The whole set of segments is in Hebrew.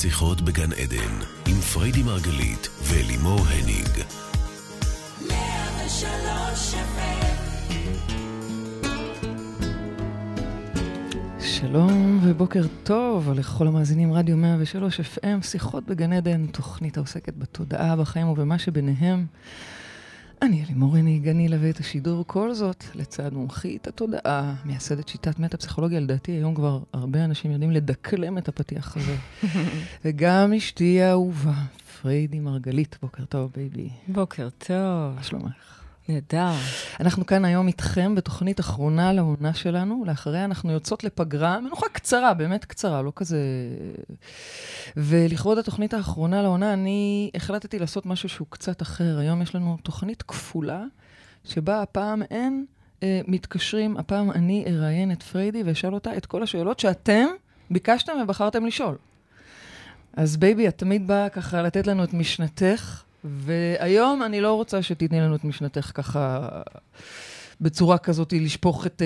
שיחות בגן עדן, עם פריידי מרגלית ולימור הניג. שלום ובוקר טוב לכל המאזינים רדיו 103 FM, שיחות בגן עדן, תוכנית העוסקת בתודעה, בחיים ובמה שביניהם. אני אלימור הניג, אני אלווה את השידור, כל זאת לצד מומחית התודעה, מייסדת שיטת מטה-פסיכולוגיה, לדעתי היום כבר הרבה אנשים יודעים לדקלם את הפתיח הזה. וגם אשתי האהובה, פריידי מרגלית, בוקר טוב, baby. בוקר טוב. מה שלומך? נהדר. אנחנו כאן היום איתכם בתוכנית אחרונה לעונה שלנו, לאחריה אנחנו יוצאות לפגרה, מנוחה קצרה, באמת קצרה, לא כזה... ולכבוד התוכנית האחרונה לעונה, אני החלטתי לעשות משהו שהוא קצת אחר. היום יש לנו תוכנית כפולה, שבה הפעם אין אה, מתקשרים, הפעם אני אראיין את פריידי ואשאל אותה את כל השאלות שאתם ביקשתם ובחרתם לשאול. אז baby, את תמיד באה ככה לתת לנו את משנתך. והיום אני לא רוצה שתתני לנו את משנתך ככה בצורה כזאת, לשפוך את, uh,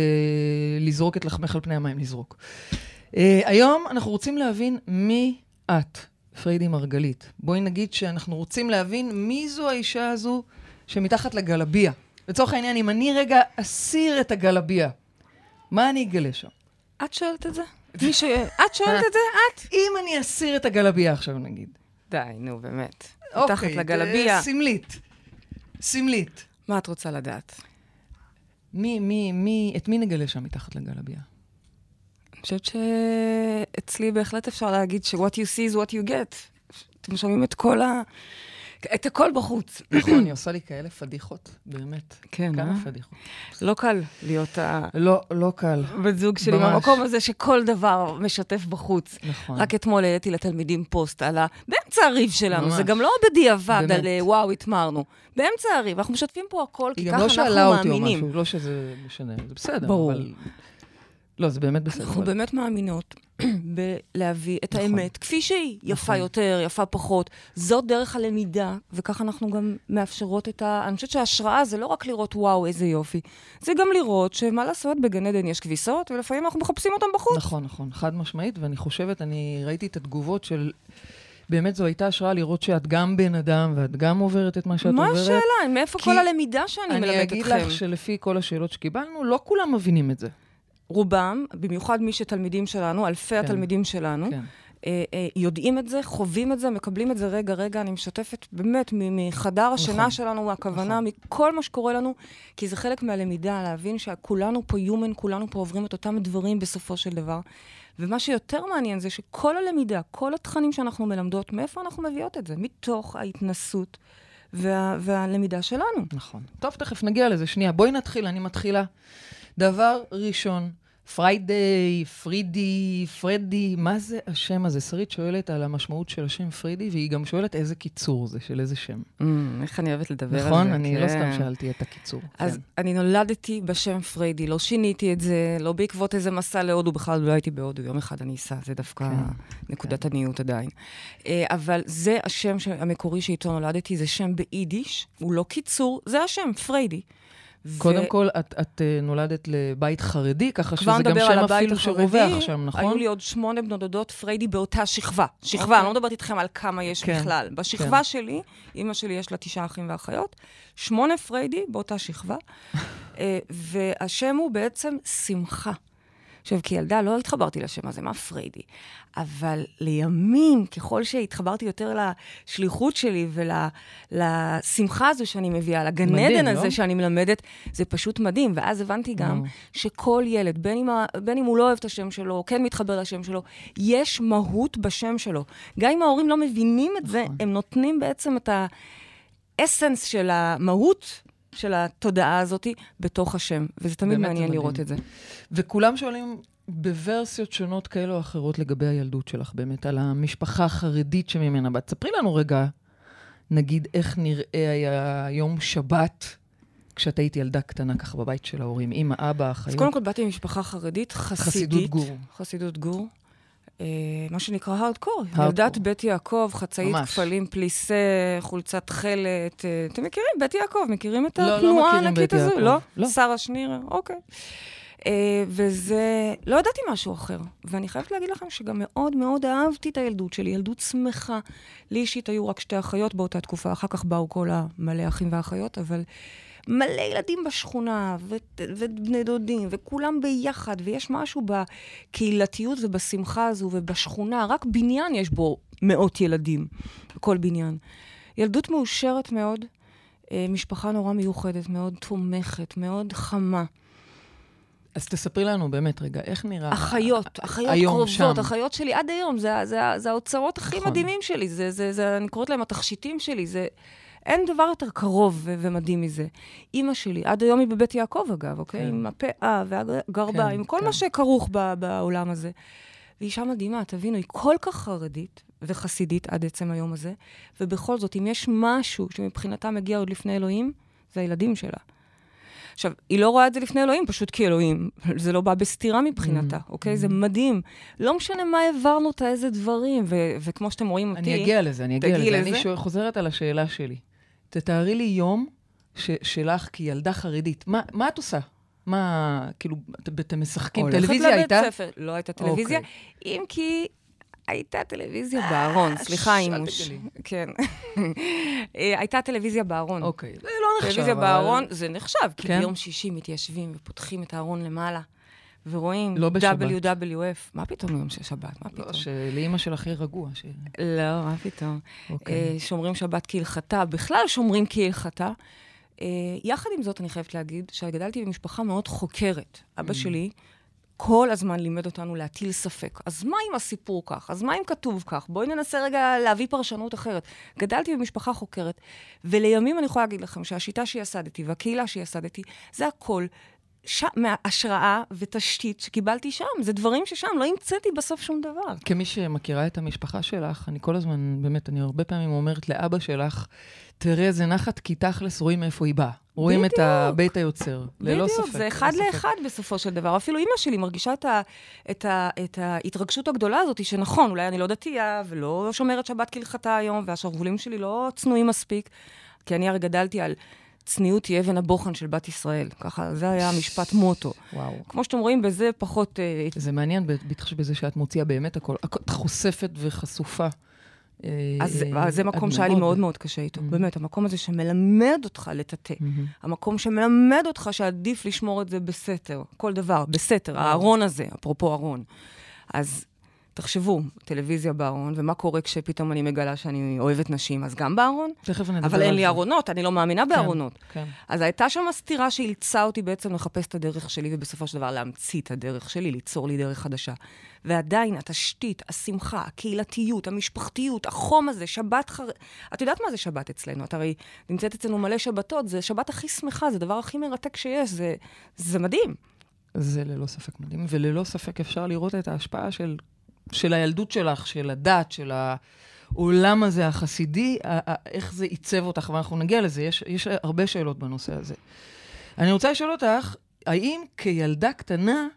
לזרוק את לחמך על פני המים, לזרוק. Uh, היום אנחנו רוצים להבין מי את, פריידי מרגלית. בואי נגיד שאנחנו רוצים להבין מי זו האישה הזו שמתחת לגלביה. לצורך העניין, אם אני רגע אסיר את הגלביה, מה אני אגלה שם? את שואלת את זה? מי ש... את שואלת את זה? את? אם אני אסיר את הגלביה עכשיו, נגיד. די, נו, באמת. אוקיי, מתחת לגלביה. אה, סמלית. סמלית. מה את רוצה לדעת? מי, מי, מי, את מי נגלה שם מתחת לגלביה? אני חושבת שאצלי בהחלט אפשר להגיד ש- what you see is what you get. אתם שומעים את כל ה... את הכל בחוץ. נכון, היא עושה לי כאלה פדיחות, באמת. כן, כמה אה? פדיחות. לא קל להיות לא, לא קל. הבת זוג שלי. במקום הזה שכל דבר משתף בחוץ. נכון. רק אתמול העליתי לתלמידים פוסט על ה... באמצע הריב שלנו, ממש. זה גם לא בדיעבד באמת. על אה, וואו, התמרנו. באמצע הריב, אנחנו משתפים פה הכל, כי היא ככה גם לא אנחנו שאלה אותי או מאמינים. משהו, לא שזה משנה, זה בסדר. ברור. אבל... לא, זה באמת בסדר. אנחנו באמת מאמינות בלהביא את נכון. האמת כפי שהיא, יפה נכון. יותר, יפה פחות. זאת דרך הלמידה, וככה אנחנו גם מאפשרות את ה... אני חושבת שההשראה זה לא רק לראות וואו, איזה יופי, זה גם לראות שמה לעשות, בגן עדן יש כביסות, ולפעמים אנחנו מחפשים אותן בחוץ. נכון, נכון, חד משמעית, ואני חושבת, אני ראיתי את התגובות של... באמת זו הייתה השראה לראות שאת גם בן אדם, ואת גם עוברת את מה שאת מה עוברת. השאלה? מאיפה כל הלמידה שאני אני מלמדת אגיד אתכם? לך שלפי כל השאלות שקיבלנו, לא כולם מבינים את זה. רובם, במיוחד מי שתלמידים שלנו, אלפי כן. התלמידים שלנו, כן. אה, אה, יודעים את זה, חווים את זה, מקבלים את זה רגע, רגע, אני משתפת באמת מחדר השינה נכון. שלנו, מהכוונה, נכון. מכל מה שקורה לנו, כי זה חלק מהלמידה, להבין שכולנו פה human, כולנו פה עוברים את אותם דברים בסופו של דבר. ומה שיותר מעניין זה שכל הלמידה, כל התכנים שאנחנו מלמדות, מאיפה אנחנו מביאות את זה? מתוך ההתנסות וה, והלמידה שלנו. נכון. טוב, תכף נגיע לזה. שנייה, בואי נתחיל, אני מתחילה. דבר ראשון, פריידיי, פרידי, פרדי, מה זה השם הזה? שרית שואלת על המשמעות של השם פרידי, והיא גם שואלת איזה קיצור זה, של איזה שם. Mm, איך אני אוהבת לדבר על זה. נכון? אני לא כן. סתם שאלתי את הקיצור. אז כן. אני נולדתי בשם פריידי, לא שיניתי את זה, לא בעקבות איזה מסע להודו, בכלל לא הייתי בהודו, יום אחד אני אסע, זה דווקא כן, נקודת עניות עדיין. אה, אבל זה השם המקורי שאיתו נולדתי, זה שם ביידיש, הוא לא קיצור, זה השם, פריידי. קודם כל, את, את אה, נולדת לבית חרדי, ככה שזה גם שם אפילו שרווח שם, נכון? היו לי עוד שמונה בנות דודות פריידי באותה שכבה. שכבה, אוקיי. אני לא מדברת איתכם על כמה יש כן, בכלל. בשכבה שלי, אימא שלי יש לה תשעה אחים ואחיות, שמונה פריידי באותה שכבה, אה, והשם הוא בעצם שמחה. עכשיו, כילדה לא התחברתי לשם הזה, מה פריידי? אבל לימים, ככל שהתחברתי יותר לשליחות שלי ולשמחה הזו שאני מביאה, לגן מדהים, עדן לא? הזה שאני מלמדת, זה פשוט מדהים. ואז הבנתי גם. שכל ילד, בין אם, ה- בין אם הוא לא אוהב את השם שלו, או כן מתחבר לשם שלו, יש מהות בשם שלו. גם אם ההורים לא מבינים את זה, נכון. הם נותנים בעצם את האסנס של המהות של התודעה הזאת בתוך השם. וזה תמיד מעניין מדהים. לראות את זה. וכולם שואלים בוורסיות שונות כאלה או אחרות לגבי הילדות שלך, באמת, על המשפחה החרדית שממנה באת. ספרי לנו רגע, נגיד, איך נראה היה יום שבת כשאת היית ילדה קטנה ככה בבית של ההורים, אמא, אבא, אז אחיות. קודם כל באתי ממשפחה חרדית, חסידית. חסידות גור. חסידות גור. אה, מה שנקרא הארדקור. ילדת בית יעקב, חצאית ממש. כפלים, פליסה, חולצת תכלת. אה, אתם מכירים? בית יעקב, מכירים את לא, לא התנועה הענקית בית הזו? לא? לא. שרה שנירר, אוקיי. אה, וזה, לא ידעתי משהו אחר. ואני חייבת להגיד לכם שגם מאוד מאוד אהבתי את הילדות שלי, ילדות שמחה. לי אישית היו רק שתי אחיות באותה תקופה, אחר כך באו כל המלא אחים ואחיות, אבל מלא ילדים בשכונה, ו- ובני דודים, וכולם ביחד, ויש משהו בקהילתיות ובשמחה הזו ובשכונה, רק בניין יש בו מאות ילדים, בכל בניין. ילדות מאושרת מאוד, אה, משפחה נורא מיוחדת, מאוד תומכת, מאוד חמה. אז תספרי לנו באמת רגע, איך נראה... אחיות, אחיות קרובות, שם. אחיות שלי עד היום, זה, זה, זה האוצרות הכי נכון. מדהימים שלי, זה, זה, זה, אני קוראת להם התכשיטים שלי, זה... אין דבר יותר קרוב ו- ומדהים מזה. אימא שלי, עד היום היא בבית יעקב, אגב, אוקיי? כן. עם הפאה והגרבה, כן, עם כל כן. מה שכרוך ב- בעולם הזה. והיא אישה מדהימה, תבינו, היא כל כך חרדית וחסידית עד עצם היום הזה, ובכל זאת, אם יש משהו שמבחינתה מגיע עוד לפני אלוהים, זה הילדים שלה. עכשיו, היא לא רואה את זה לפני אלוהים, פשוט כי אלוהים. זה לא בא בסתירה מבחינתה, Mm-hmm. אוקיי? זה מדהים. לא משנה מה העברנו אותה, איזה דברים, ו- וכמו שאתם רואים אותי... אני אגיע לזה, אני אגיע לזה. לזה. אני שואל- חוזרת על השאלה שלי. תתארי לי יום ש- שלך כילדה חרדית. מה מה את עושה? מה, כאילו, את- אתם משחקים? הולכת טלוויזיה לבית הייתה? ספר. לא הייתה טלוויזיה, אוקיי. אם כי הייתה טלוויזיה בארון, סליחה, ש- אל אימוש. כן. אה, הייתה טלוויזיה בארון. אוקיי, זה לא נחשב. טלוויזיה אבל- בארון, זה נחשב, כי כן? ביום שישי מתיישבים ופותחים את הארון למעלה, ורואים לא בשבת. WWF. מה פתאום יום של שבת? מה פתאום? לא, שלאימא שלך יהיה רגוע. ש- לא, מה פתאום. אוקיי. אה, שומרים שבת כהלכתה, בכלל שומרים כהלכתה. אה, יחד עם זאת, אני חייבת להגיד שגדלתי במשפחה מאוד חוקרת. אבא שלי כל הזמן לימד אותנו להטיל ספק. אז מה אם הסיפור כך? אז מה אם כתוב כך? בואי ננסה רגע להביא פרשנות אחרת. גדלתי במשפחה חוקרת, ולימים אני יכולה להגיד לכם שהשיטה שיסדתי והקהילה שיסדתי, זה הכל ש... מהשראה ותשתית שקיבלתי שם. זה דברים ששם, לא המצאתי בסוף שום דבר. כמי שמכירה את המשפחה שלך, אני כל הזמן, באמת, אני הרבה פעמים אומרת לאבא שלך, תראה איזה נחת, כי תכלס רואים מאיפה היא באה. רואים את בדיוק. הבית היוצר, ללא ספק. בדיוק, זה אחד ספק. לאחד בסופו של דבר. אפילו אימא שלי מרגישה את, ה, את, ה, את ההתרגשות הגדולה הזאת, שנכון, אולי אני לא דתייה ולא שומרת שבת כהלכתה היום, והשרוולים שלי לא צנועים מספיק, כי אני הרי גדלתי על צניעות היא אבן הבוחן של בת ישראל. ככה, זה היה המשפט מוטו. וואו. כמו שאתם רואים, בזה פחות... אה, זה מעניין, בהתחשב בזה שאת מוציאה באמת הכל, את חושפת וחשופה. אה, אז אה, אז זה מקום עד שהיה לי מאוד מאוד קשה איתו. באמת, המקום הזה שמלמד אותך לטאטא. מהמם. המקום שמלמד אותך שעדיף לשמור את זה בסתר, כל דבר, בסתר, הארון הזה, אפרופו ארון. אז תחשבו, טלוויזיה בארון, ומה קורה כשפתאום אני מגלה שאני אוהבת נשים, אז גם בארון? תכף נדבר אבל אין על לי זה. ארונות, אני לא מאמינה בארונות. כן. אז הייתה שם סתירה שאילצה אותי בעצם לחפש את הדרך שלי, ובסופו של דבר להמציא את הדרך שלי, ליצור לי דרך חדשה. ועדיין, התשתית, השמחה, הקהילתיות, המשפחתיות, החום הזה, שבת חר... את יודעת מה זה שבת אצלנו? את הרי נמצאת אצלנו מלא שבתות, זה שבת הכי שמחה, זה הדבר הכי מרתק שיש, זה, זה מדהים. זה ללא ספק מדהים, וללא ספק אפשר לראות את ההשפעה של, של הילדות שלך, של הדת, של העולם הזה החסידי, איך זה עיצב אותך, ואנחנו נגיע לזה, יש, יש הרבה שאלות בנושא הזה. אני רוצה לשאול אותך, האם כילדה קטנה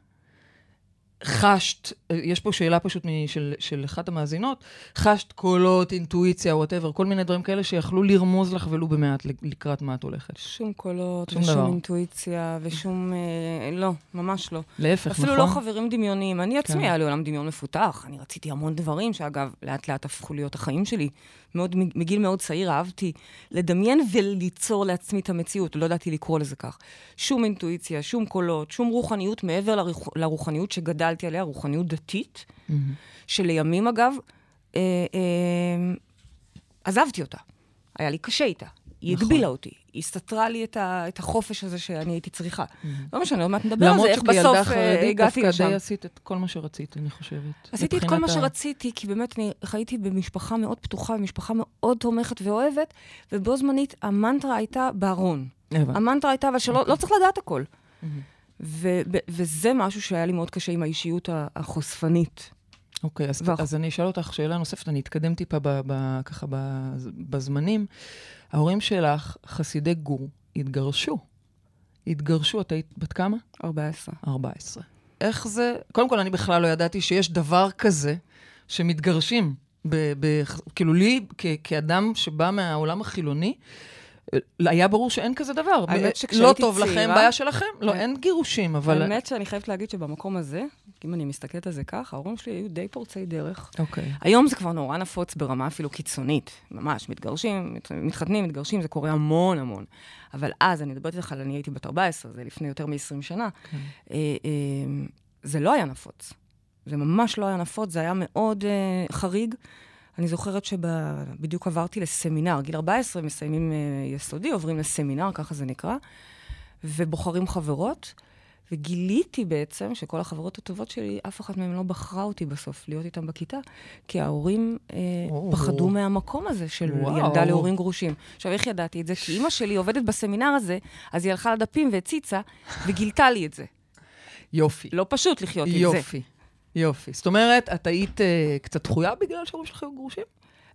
חשת, יש פה שאלה פשוט של, של אחת המאזינות, חשת קולות, אינטואיציה, whatever, כל מיני דברים כאלה שיכלו לרמוז לך ולו במעט לקראת מה את הולכת. שום קולות, שום ושום דבר. אינטואיציה, ושום... אה, לא, ממש לא. להפך, אפילו נכון? לא חברים דמיוניים. אני עצמי, כן. היה לי עולם דמיון מפותח. אני רציתי המון דברים, שאגב, לאט לאט הפכו להיות החיים שלי. מאוד, מגיל מאוד צעיר אהבתי לדמיין וליצור לעצמי את המציאות. לא ידעתי לקרוא לזה כך. שום אינטואיציה, שום קולות, שום רוחניות מעבר לרוח, לרוחניות שגדלתי עליה, רוחניות דתית, מהמם. שלימים, אגב, אה, אה, עזבתי אותה. היה לי קשה איתה. היא נכון. הגבילה אותי. היא סתרה לי את, ה, את החופש הזה שאני הייתי צריכה. לא משנה, עוד מעט נדבר על למרות זה, איך שכילדה בסוף אה, חרדית הגעתי דווקא לשם. די עשית את כל מה שרצית, אני חושבת. עשיתי את כל מה ה- שרציתי, כי באמת אני חייתי במשפחה מאוד פתוחה, משפחה מאוד תומכת ואוהבת, ובו זמנית המנטרה הייתה בארון. הבנתי. המנטרה הייתה, אבל שלא לא צריך לדעת הכל. מהמם. ו- ב- וזה משהו שהיה לי מאוד קשה עם האישיות החושפנית. אוקיי, אז, ואח- אז אני אשאל אותך שאלה נוספת, אני אתקדם טיפה ב, ב, ככה ב, בזמנים. ההורים שלך, חסידי גור, התגרשו. התגרשו, את היית בת כמה? 14. 14. איך זה... קודם כל, אני בכלל לא ידעתי שיש דבר כזה שמתגרשים. ב, ב, כאילו, לי, כ, כאדם שבא מהעולם החילוני, היה ברור שאין כזה דבר. האמת לא שכשהייתי טוב לכם, צעירה- בעיה שלכם. לא, כן. אין גירושים, אבל... האמת שאני חייבת להגיד שבמקום הזה, אם אני מסתכלת על זה ככה, ההורים שלי היו די פורצי דרך. אוקיי. היום זה כבר נורא נפוץ ברמה אפילו קיצונית. ממש, מתגרשים, מת- מתחתנים, מתגרשים, זה קורה המון המון. אבל אז, אני מדברת איתך על אני הייתי בת 14, זה לפני יותר מ-20 שנה, כן. אה, אה, זה לא היה נפוץ. זה ממש לא היה נפוץ, זה היה מאוד אה, חריג. אני זוכרת שבדיוק עברתי לסמינר, גיל 14, מסיימים אה, יסודי, עוברים לסמינר, ככה זה נקרא, ובוחרים חברות, וגיליתי בעצם שכל החברות הטובות שלי, אף אחת מהן לא בחרה אותי בסוף להיות איתן בכיתה, כי ההורים אה, או. פחדו מהמקום הזה של וואו. ילדה להורים גרושים. עכשיו, איך ידעתי את זה? כי אימא שלי עובדת בסמינר הזה, אז היא הלכה לדפים והציצה, וגילתה לי את זה. יופי. לא פשוט לחיות עם זה. יופי. יופי. זאת אומרת, את היית אה, קצת דחויה בגלל שההורים שלך היו גרושים?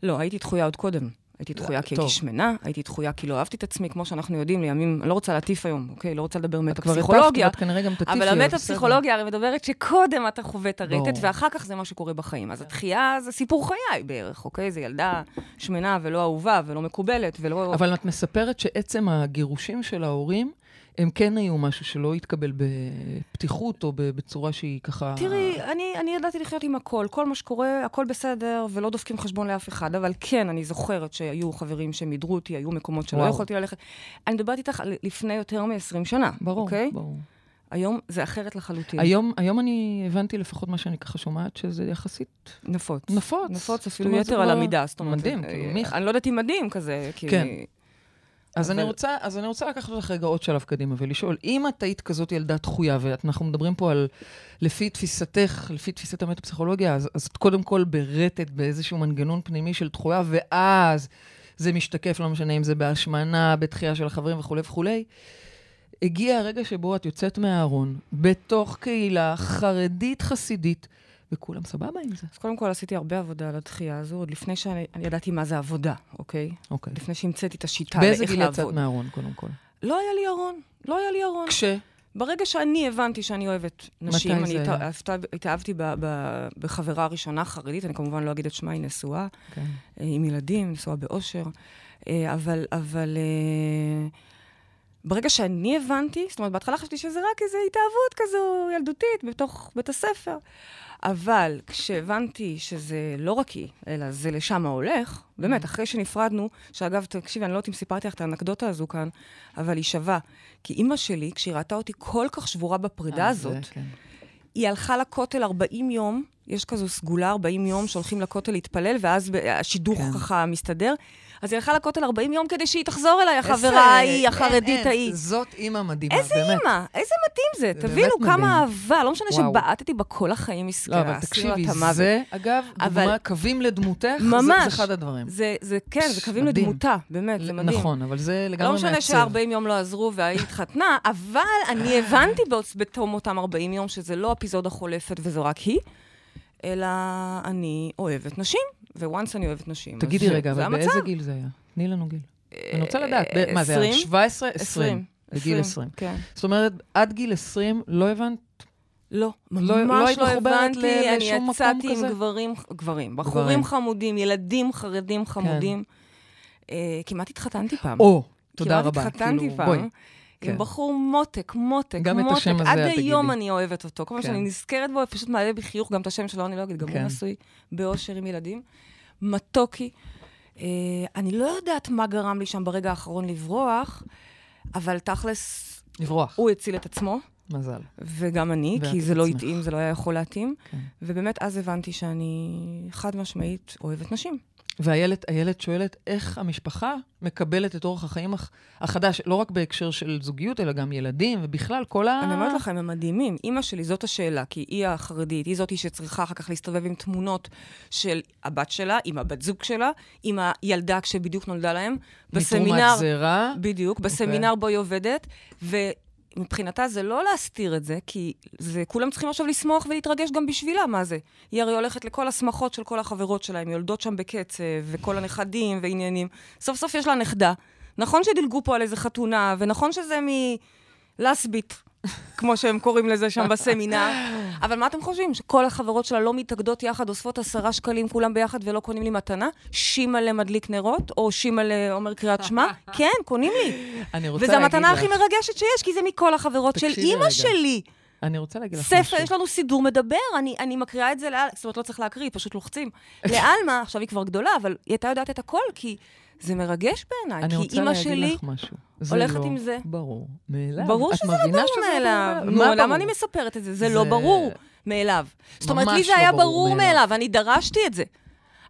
לא, הייתי דחויה עוד קודם. הייתי דחויה כי טוב. הייתי שמנה, הייתי דחויה כי לא אהבתי את עצמי, כמו שאנחנו יודעים, לימים, אני לא רוצה להטיף היום, אוקיי? לא רוצה לדבר את כבר הטפת, מטה-פסיכולוגיה. ואת כנראה גם תטיפי. אבל. המטה-פסיכולוגיה הרי מדברת שקודם אתה חווה את הרטט. ואחר כך זה מה שקורה בחיים. אז התחייה זה סיפור חיי בערך, אוקיי? זו ילדה שמנה ולא אהובה ולא מקובלת ולא... אבל את מספרת שעצם הגירושים של ההורים, הם כן היו משהו שלא התקבל בפתיחות או בצורה שהיא ככה... תראי, אני, אני ידעתי לחיות עם הכל, כל מה שקורה, הכל בסדר, ולא דופקים חשבון לאף אחד, אבל כן, אני זוכרת שהיו חברים שמידרו אותי, היו מקומות שלא וואו. יכולתי ללכת. אני מדברת איתך על לפני יותר מ-20 שנה, ברור, אוקיי? ברור. היום זה אחרת לחלוטין. היום, היום אני הבנתי לפחות מה שאני ככה שומעת, שזה יחסית נפוץ. נפוץ. נפוץ, אפילו יתר על כבר המידה. זאת אומרת, מדהים, אה, כאילו, מי- אני לא יודעת אם מדהים כזה, כי... כן. אז, אני אבל- רוצה, אז אני רוצה לקחת אותך רגע עוד שלב קדימה ולשאול, אם את היית כזאת ילדה דחויה, ואנחנו מדברים פה על, לפי תפיסתך, לפי תפיסת המטה-פסיכולוגיה, אז, אז את קודם כל ברטט באיזשהו מנגנון פנימי של דחויה, ואז זה משתקף, לא משנה אם זה בהשמנה, בתחייה של החברים וכולי וכולי. הגיע הרגע שבו את יוצאת מהארון, בתוך קהילה חרדית חסידית, וכולם סבבה עם זה. אז קודם כל עשיתי הרבה עבודה על הדחייה הזו, עוד לפני שאני אני ידעתי מה זה עבודה, אוקיי? אוקיי. לפני שהמצאתי את השיטה באיזה לאיך גיל יצאת לעבוד. מהארון, קודם כל? לא היה לי ארון, לא היה לי ארון. כש... ברגע שאני הבנתי שאני אוהבת נשים, מתי אני התאהבתי ב- ב- בחברה הראשונה חרדית, אני כמובן לא אגיד את שמה, היא נשואה, כן. עם ילדים, נשואה באושר, אה, אבל, אבל אה, ברגע שאני הבנתי, זאת אומרת, בהתחלה חשבתי שזה רק איזו התאהבות כזו ילדותית בתוך בית הספר, אבל כשהבנתי שזה לא רק היא, אלא זה לשם ההולך, באמת, אחרי שנפרדנו, שאגב, תקשיבי, אני לא יודעת אם סיפרתי לך את האנקדוטה הזו כאן, אבל היא שווה. כי אימא שלי, כשהיא ראתה אותי כל כך שבורה בפרידה אה, הזאת, כן. היא הלכה לכותל 40 יום, יש כזו סגולה 40 יום שהולכים לכותל להתפלל, ואז השידוך כן. ככה מסתדר. אז היא הלכה לכותל 40 יום כדי שהיא תחזור אליי, איזה- החברה ההיא, החרדית ההיא. זאת אימא מדהימה, איזה באמת. אימא, איזה מדהים זה. זה תבינו באמת מדהים. כמה אהבה, לא משנה. שבעטתי בה כל החיים לא, מסכנה, אבל עשינו תקשיבי, המוות. זה, אגב, אבל- דוגמה, קווים לדמותך, זה- ממש. זה אחד הדברים. זה, זה, כן, זה קווים מדהים. לדמותה, באמת, זה מדהים. נכון, אבל זה לגמרי לא מעצב. משנה ש-40 יום לא עזרו והיא התחתנה, אבל אני הבנתי בתום אותם 40 יום שזה לא אפיזודה חולפת וזו רק היא, אלא אני אוהבת נשים, וואנס אני אוהבת נשים. תגידי רגע, אבל. באיזה גיל זה היה? תני לנו גיל. אני רוצה לדעת, אה, מה זה היה? 20? 17? 20. בגיל 20. כן. זאת אומרת, עד גיל 20 לא הבנת? לא, לא ממש לא מחוברת הבנתי, אני יצאתי? עם גברים, גברים. בחורים חמודים, ילדים חרדים חמודים. אה, כמעט התחתנתי פעם. או, תודה רבה. כמעט התחתנתי כאילו, פעם. בואי. עם כן. בחור מותק, מותק, גם את מותק. השם הזה עד אל היום תגידי. אני אוהבת אותו. כל פעם כן. שאני נזכרת בו, פשוט מעלה בי חיוך גם את השם שלו, אני לא אגיד, גם כן. הוא נשוי באושר עם ילדים. מתוקי. אה, אני לא יודעת מה גרם לי שם ברגע האחרון לברוח, אבל תכלס, לברוח. הוא הציל את עצמו, מזל. וגם אני, כי את זה לא. התאים, זה לא היה יכול להתאים. כן. ובאמת, אז הבנתי שאני חד משמעית אוהבת נשים. ואיילת איילת שואלת, איך המשפחה מקבלת את אורח החיים הח- החדש, לא רק בהקשר של זוגיות, אלא גם ילדים, ובכלל, כל ה... אני אומרת לכם, הם מדהימים. אימא שלי, זאת השאלה, כי היא החרדית, היא זאתי שצריכה אחר כך להסתובב עם תמונות של הבת שלה, עם הבת זוג שלה, עם הילדה כשבדיוק נולדה להם. בסמינר, מתרומת זרע. בדיוק, בסמינר בו היא עובדת, ומבחינתה זה לא להסתיר את זה, כי זה, כולם צריכים עכשיו לשמוח ולהתרגש גם בשבילה, מה זה? היא הרי הולכת לכל השמחות של כל החברות שלה, הן יולדות שם בקצב, וכל הנכדים ועניינים. סוף סוף יש לה נכדה. נכון שדילגו פה על איזה חתונה, ונכון שזה מלסבית, כמו שהם קוראים לזה שם בסמינר. אבל מה אתם חושבים? שכל החברות שלה לא מתאגדות יחד, אוספות עשרה שקלים כולם ביחד ולא קונים לי מתנה? שימלה מדליק נרות, או שימלה אומר קריאת שמע? כן, קונים לי. אני רוצה וזו המתנה לך- הכי מרגשת שיש, כי זה מכל החברות של אימא. שלי. אני רוצה להגיד לך משהו. ספר, יש לנו סידור מדבר, אני, אני מקריאה את זה לאל... זאת אומרת, לא צריך להקריא, פשוט לוחצים. לאלמה, עכשיו היא כבר גדולה, אבל היא הייתה יודעת את הכל, כי זה מרגש בעיניי. אני כי רוצה אימא להגיד שלי... לך משהו. זה הולכת לא עם זה. ברור מאליו. ברור שזה לא ברור שזה מאליו. ברור נו, מה למה? אני מספרת את זה? זה זה- לא ברור מאליו. זאת אומרת, לי זה לא היה ברור מאליו. אני דרשתי את זה.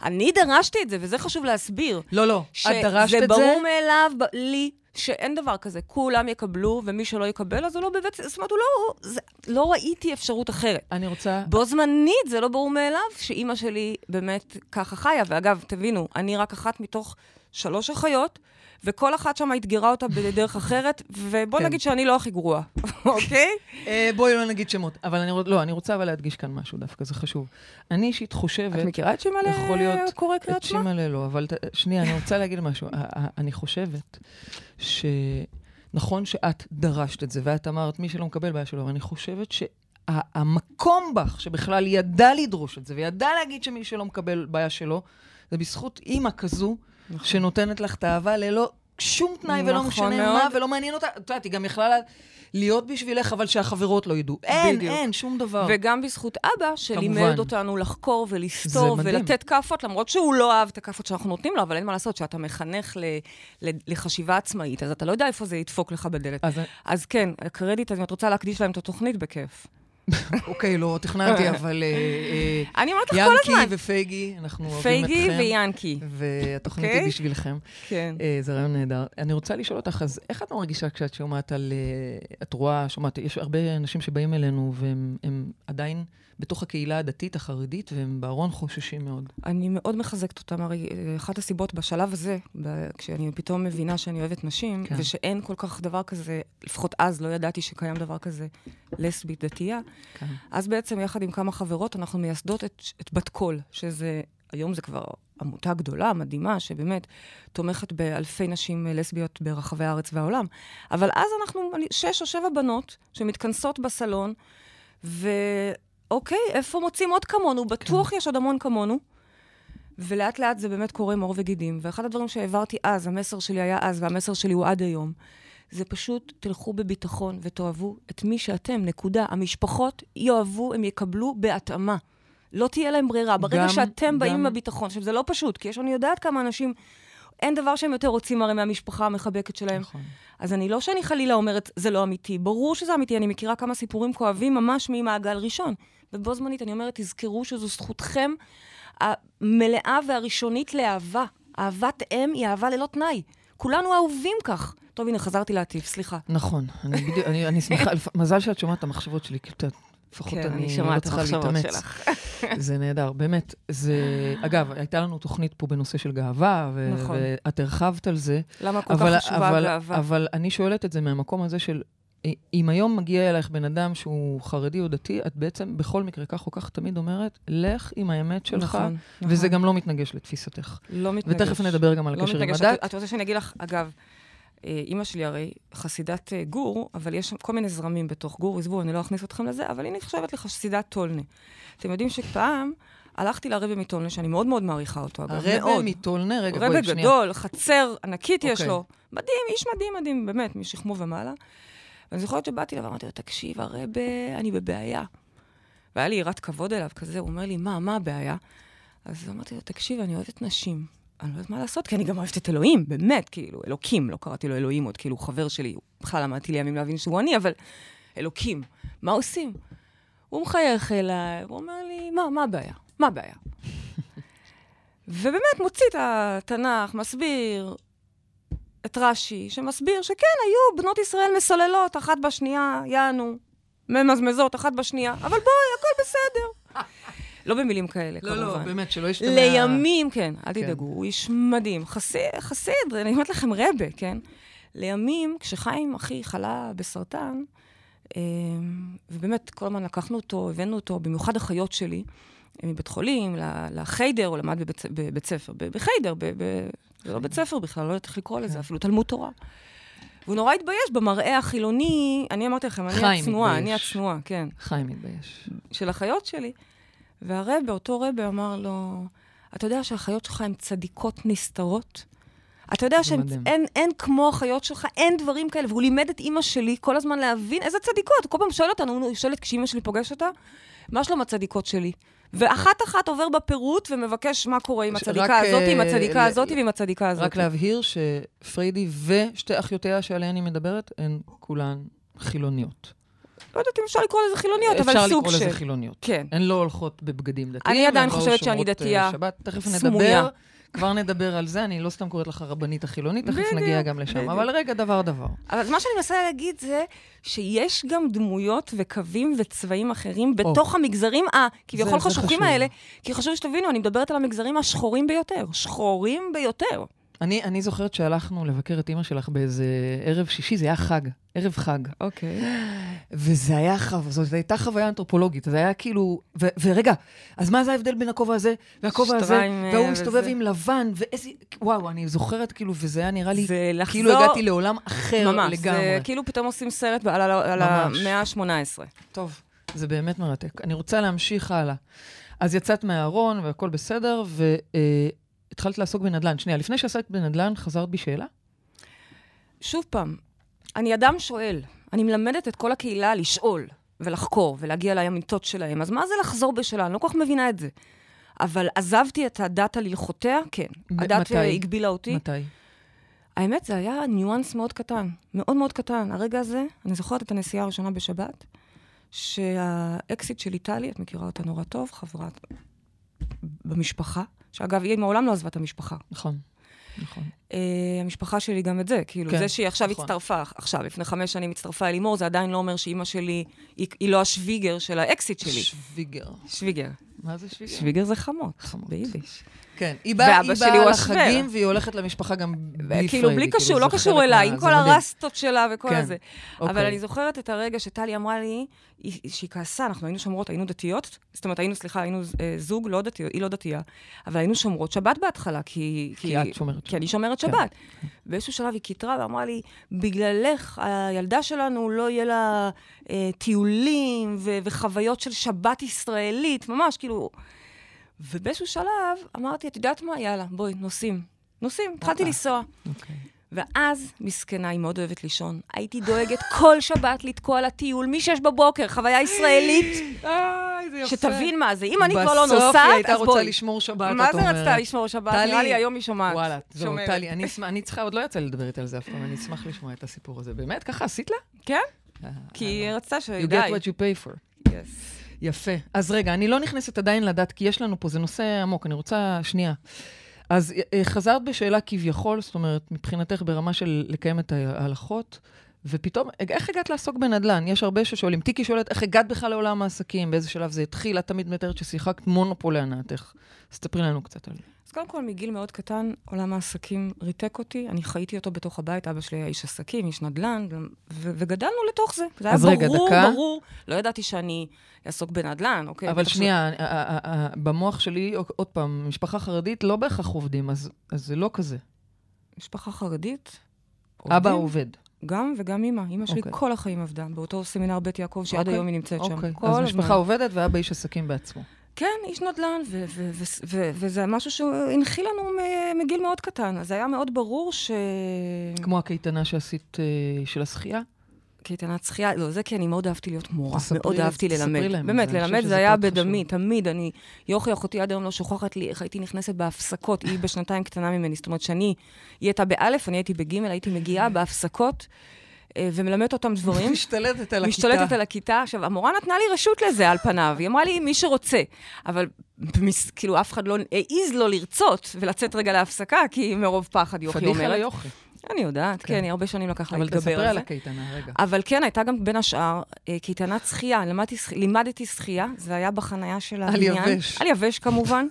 אני דרשתי את זה, וזה חשוב להסביר. לא, לא. את דרשת שזה את זה? ברור מאליו ב- לי שאין דבר כזה. כולם יקבלו, ומי שלא יקבל, אז הוא לא בבית... זאת אומרת, הוא לא... זה, לא ראיתי אפשרות אחרת. אני רוצה... בו זמנית, זה לא ברור מאליו שאימא שלי באמת ככה חיה. ואגב, תבינו, אני רק אחת מתוך שלוש אחיות, וכל אחת שם אתגרה אותה בדרך אחרת, ובוא כן. נגיד שאני לא הכי גרועה, אוקיי? אה, בואי לא נגיד שמות. אבל אני לא, אני רוצה אבל להדגיש כאן משהו דווקא, זה חשוב. אני אישית חושבת... את מכירה את שימלה יכול להיות... קורא את קריאת שמע? שימלה לא, אבל שנייה, אני רוצה להגיד משהו. אני חושבת שנכון שאת דרשת את זה, ואת אמרת, מי שלא מקבל, בעיה שלו, אבל אני חושבת שהמקום בך, שבכלל ידע לדרוש את זה, וידע להגיד שמי שלא מקבל, בעיה שלו, זה בזכות אימא כזו, נכון. שנותנת לך את האהבה ללא שום תנאי, ולא נכון משנה מאוד. מה, ולא מעניין אותה. את יודעת, היא גם יכלה לה- להיות בשבילך, אבל שהחברות לא ידעו. אין, בדיוק. אין, שום דבר. וגם בזכות אבא, שלימד. אותנו לחקור ולסתור. ולתת כאפות, למרות שהוא לא אהב את הכאפות שאנחנו נותנים לו, אבל אין מה לעשות, שאתה מחנך ל, ל, לחשיבה עצמאית, אז אתה לא יודע איפה זה ידפוק לך בדלת. אז אז כן, הקרדיט, אז אם את רוצה להקדיש להם את התוכנית, בכיף. אוקיי, לא תכננתי, אבל... אה, אה, אני אומרת לך כל הזמן. ינקי ופייגי, אנחנו אוהבים אתכם. פייגי ויאנקי. והתוכנית אוקיי? היא בשבילכם. כן. אה, זה רעיון נהדר. אני רוצה לשאול אותך, אז איך את מרגישה כשאת שומעת על... אה, את רואה, שומעת, יש הרבה אנשים שבאים אלינו והם הם עדיין בתוך הקהילה הדתית, החרדית, והם בארון חוששים מאוד. אני מאוד מחזקת אותם, הרי אה, אחת הסיבות בשלב הזה, כשאני פתאום מבינה שאני אוהבת נשים, כן. ושאין כל כך דבר כזה, לפחות אז לא ידעתי שקיים דבר כזה לסבית דתייה, כן. אז בעצם יחד עם כמה חברות אנחנו מייסדות את, את בת קול, שזה, היום זה כבר עמותה גדולה, מדהימה, שבאמת תומכת באלפי נשים אה, לסביות ברחבי הארץ והעולם. אבל אז אנחנו שש או שבע בנות שמתכנסות בסלון, ואוקיי, איפה מוצאים עוד כמונו? בטוח יש עוד המון כמונו. ולאט לאט זה באמת קורה עם עור וגידים. ואחד הדברים שהעברתי אז, המסר שלי היה אז, והמסר שלי הוא עד היום, זה פשוט תלכו בביטחון ותאהבו את מי שאתם, נקודה. המשפחות יאהבו, הם יקבלו בהתאמה. לא תהיה להם ברירה. ברגע גם- שאתם באים גם- עם הביטחון, עכשיו, זה לא פשוט, כי יש, אני יודעת כמה אנשים, אין דבר שהם יותר רוצים הרי מהמשפחה המחבקת שלהם. נכון. אז אני לא שאני חלילה אומרת, זה לא אמיתי. ברור שזה אמיתי, אני מכירה כמה סיפורים כואבים ממש ממעגל ראשון. ובו זמנית אני אומרת, תזכרו שזו זכותכם המלאה והראשונית לאהבה. אהבת אם היא אהבה ללא תנאי. כולנו אהובים כך. טוב, הנה, חזרתי להטיף, סליחה. נכון. אני בדיוק, אני אני שמחה, מזל שאת שומעת את המחשבות שלי, כי לפחות כן, אני אני לא צריכה המחשבות להתאמץ. זה נהדר, באמת. זה... אגב, הייתה לנו תוכנית פה בנושא של גאווה, ו... נכון. ואת הרחבת על זה. למה כל אבל, כך חשובה אבל, הגאווה? אבל אני שואלת את זה מהמקום הזה של, אם היום מגיע אלייך בן אדם שהוא חרדי או דתי, את בעצם בכל מקרה, כך או כך, תמיד אומרת, לך עם האמת שלך, נכון, וזה נכון. גם לא מתנגש לתפיסתך. לא מתנגש. ותכף נדבר גם על לא הקשר עם מתנגש. הדת. את, את רוצה שאני אגיד לך, אגב, אה, אימא שלי הרי חסידת אה, גור, אבל יש כל מיני זרמים בתוך גור, עזבו, אני לא אכניס אתכם לזה, אבל היא נחשבת לחסידת טולנה. אתם יודעים שפעם הלכתי לרבי מטולנה, שאני מאוד מאוד מעריכה אותו, אגב, הרבי מאוד. מטולנה, רגע, בואי, רבי שנייה. גדול, חצר ענקית יש אוקיי. לו. מדהים, איש מדהים מדהים, באמת, משכמו ומעלה. ואני זוכרת שבאתי אליו ואמרתי לו, תקשיב, הרבה, אני בבעיה. והיה לי יראת כבוד אליו כזה, הוא אומר לי, מה, מה הבעיה? אז אמרתי לו, תקשיב, אני אוהבת נשים. אני לא יודעת מה לעשות, כי אני גם אוהבת את אלוהים, באמת, כאילו, אלוקים, לא קראתי לו אלוהים עוד, כאילו, חבר שלי, בכלל למדתי לימים להבין שהוא אני, אבל אלוקים, מה עושים? הוא מחייך אליי, הוא אומר לי, מה, מה הבעיה? מה הבעיה? ובאמת מוציא את התנ"ך, מסביר את רש"י, שמסביר שכן, היו בנות ישראל מסוללות אחת בשנייה, יענו, ממזמזות אחת בשנייה, אבל בואי, הכל בסדר. לא במילים כאלה, לא, כמובן. לא, באמת, שלא ישתמע... לימים, כן, אל כן. תדאגו, הוא איש מדהים. חסיד, חסיד, אני אומרת לכם רבה, כן? לימים, כשחיים אחי חלה בסרטן, אה, ובאמת, כל הזמן לקחנו אותו, הבאנו אותו, במיוחד אחיות שלי, מבית חולים, לחיידר, הוא למד בבית, בבית ספר, בחיידר, ב- ב- זה לא בית ספר בכלל, לא יודעת איך לקרוא לזה, אפילו תלמוד תורה. והוא נורא התבייש במראה החילוני, אני אמרתי לכם, אני הצנועה, אני. הצנועה, כן, חיים מתבייש. של החיות שלי. והרבה, אותו רבה אמר לו, אתה יודע שהחיות שלך הן צדיקות נסתרות? אתה יודע. שאין אין כמו החיות שלך, אין דברים כאלה. והוא לימד את אימא שלי כל הזמן להבין איזה צדיקות. כל פעם שואל אותנו, הוא שואלת כשאימא שלי פוגשת אותה, מה שלום הצדיקות שלי? ואחת-אחת עובר בפירוט ומבקש מה קורה עם הצדיקה הזאת, עם אה, הצדיקה הזאת ועם הצדיקה הזאת. רק להבהיר שפריידי ושתי אחיותיה שעליהן היא מדברת, הן כולן חילוניות. לא יודעת אם אפשר לקרוא לזה חילוניות, אבל אפשר סוג לקרוא של... לזה חילוניות. כן. הן לא הולכות בבגדים דתיים. אני עדיין חושבת שאני אה, דתייה שבת. תכף סמויה. נדבר, כבר נדבר על זה, אני לא סתם קוראת לך רבנית החילונית, תכף נגיע גם לשם. בדיוק. אבל רגע, דבר דבר. אבל מה שאני מנסה להגיד זה שיש גם דמויות וקווים וצבעים אחרים בתוך המגזרים הכביכול חשוכים. האלה, כי חשוב שתבינו, אני מדברת על המגזרים השחורים ביותר. שחורים ביותר. אני, אני זוכרת שהלכנו לבקר את אימא שלך באיזה ערב שישי, זה היה חג, ערב חג. אוקיי. וזה היה. זאת הייתה חוויה אנתרופולוגית, זה היה כאילו... ו- ורגע, אז מה זה ההבדל בין הכובע הזה והכובע הזה? אה, והוא מסתובב. עם לבן, ואיזה... וואו, אני זוכרת כאילו, וזה היה נראה לי... זה לחזור... כאילו הגעתי לעולם אחר ממש, לגמרי. זה כאילו פתאום עושים סרט על, על ממש. המאה ה-18. טוב, זה באמת מרתק. אני רוצה להמשיך הלאה. אז יצאת מהארון והכל בסדר, והתחלת לעסוק בנדל"ן. שנייה, לפני שעסקת בנדל"ן, חזרת בשאלה? שוב פעם, אני אדם שואל. אני מלמדת את כל הקהילה לשאול ולחקור ולהגיע לאמיתות שלהם. אז מה זה לחזור בשאלה? אני לא כל כך מבינה את זה. אבל עזבתי את הדת על הלכותיה? כן. מ- הדת מתי? אה, הגבילה אותי. מתי? האמת, זה היה ניואנס מאוד קטן. מאוד מאוד קטן. הרגע הזה, אני זוכרת את הנסיעה הראשונה בשבת, שהאקסיט של איטלי, את מכירה אותה נורא טוב, חברה במשפחה, שאגב, היא מעולם לא עזבה את המשפחה. נכון, נכון. Uh, המשפחה שלי גם את זה, כאילו, כן, זה שהיא עכשיו נכון. הצטרפה, עכשיו, לפני חמש שנים הצטרפה אל לימור, זה עדיין לא אומר שאימא שלי, היא, היא לא השוויגר של האקסית שלי. שוויגר. שוויגר. מה זה שוויגר? שוויגר זה חמות, חמות. ביידיש. כן, היא באה הוא לחגים. והיא הולכת למשפחה גם בלי כאילו, בלי פריידי, קשור, לא קשור אליי, עם כל. הרסטות שלה וכל כן, הזה. אבל אוקיי. אני זוכרת את הרגע שטלי אמרה לי, היא- שהיא כעסה, אנחנו היינו שומרות, היינו דתיות, זאת אומרת, היינו, סליחה, היינו אה, זוג לא דתי, היא לא דתייה, אבל היינו שומרות שבת בהתחלה, כי... כי את שומרת כי אני שומרת כן. שבת. באיזשהו שלב היא קיטרה ואמרה לי, בגללך, הילדה שלנו, לא יהיה לה אה, טיולים וחוויות של שבת ישראלית, ממש, כאילו... ובאיזשהו שלב אמרתי, את יודעת מה? יאללה, בואי, נוסעים. נוסעים, התחלתי אוקיי. לנסוע. אוקיי. ואז, מסכנה, היא מאוד אוהבת לישון. הייתי דואגת כל שבת לתקוע לה טיול, מ-6 בבוקר, חוויה ישראלית, איי, זה יפה. שתבין מה זה. אם אני כבר לא בסוף היא נוסעת, הייתה אז רוצה בואי. לשמור שבת, מה את זה אומרת. רצתה לשמור שבת? נראה לי היום היא שומעת. וואלה, זהו. טלי, אני צריכה, עוד לא יצא לי לדבר איתה על זה אף פעם, אני אשמח לשמוע את הסיפור הזה. באמת, ככה עשית לה? כן? אה, כי היא רצתה You שדי. get what you pay for. Yes. יפה. אז רגע, אני לא נכנסת עדיין לדת, כי יש לנו פה, זה נושא עמוק, אני רוצה שנייה. אז אה, חזרת בשאלה כביכול, זאת אומרת, מבחינתך ברמה של לקיים את ההלכות, ופתאום, איך הגעת לעסוק בנדל"ן? יש הרבה ששואלים. טיקי שואלת, איך הגעת בכלל לעולם העסקים? באיזה שלב זה התחיל? את תמיד מתארת ששיחקת מונופול להנאתך. אז ספרי לנו קצת על זה. אז קודם כל, מגיל מאוד קטן, עולם העסקים ריתק אותי. אני חייתי אותו בתוך הבית, אבא שלי היה איש עסקים, איש נדל"ן, ו- וגדלנו לתוך זה. זה היה רגע, ברור, דקה. ברור. לא ידעתי שאני אעסוק בנדל"ן, אוקיי? אבל שנייה, ה- ה- ה- במוח שלי, עוד פעם, משפחה חרדית לא בהכרח עובדים, אז אז זה לא כזה. משפחה חרדית. אבא עובדים. עובד. גם וגם אימא. אימא שלי אוקיי. כל החיים עבדה, באותו סמינר בית יעקב, שעד אוקיי, היום היא נמצאת שם. אוקיי, כל אז הזמן. משפחה עובדת ואבא איש עסקים בעצמו. כן, איש נדל"ן, ו- ו- ו- ו- וזה משהו שהנחיל לנו מגיל מאוד קטן. אז היה מאוד ברור ש... כמו הקייטנה שעשית אה, של השחייה. קייטנת שחייה, לא, זה כי אני מאוד אהבתי להיות מורה, מאוד לי- אהבתי ללמד. להם, באמת, ללמד זה היה פרט חשוב. בדמי, תמיד. אני, יוכי אחותי עד היום לא שוכחת לי איך הייתי נכנסת בהפסקות, היא בשנתיים קטנה ממני. זאת אומרת, שאני, היא הייתה באלף, אני הייתי בגימל, הייתי מגיעה בהפסקות. אה, ומלמדת אותם דברים. משתלטת על הכיתה. משתלטת על הכיתה. עכשיו, המורה נתנה לי רשות לזה על פניו, היא אמרה לי, מי שרוצה. אבל במס, כאילו, אף אחד לא העז לא לרצות ולצאת רגע להפסקה, כי מרוב פחד, יוכי אומרת. פדיחה ליוכי. אני יודעת, כן. כן, הרבה שנים לקח לה אבל להתגבר תספרי על על זה. הקייטנה, רגע. אבל כן, הייתה גם בין השאר אה, קייטנת שחייה. לימדתי שחייה, זה היה בחנייה של על הבניין. יבש. על יבש, כמובן.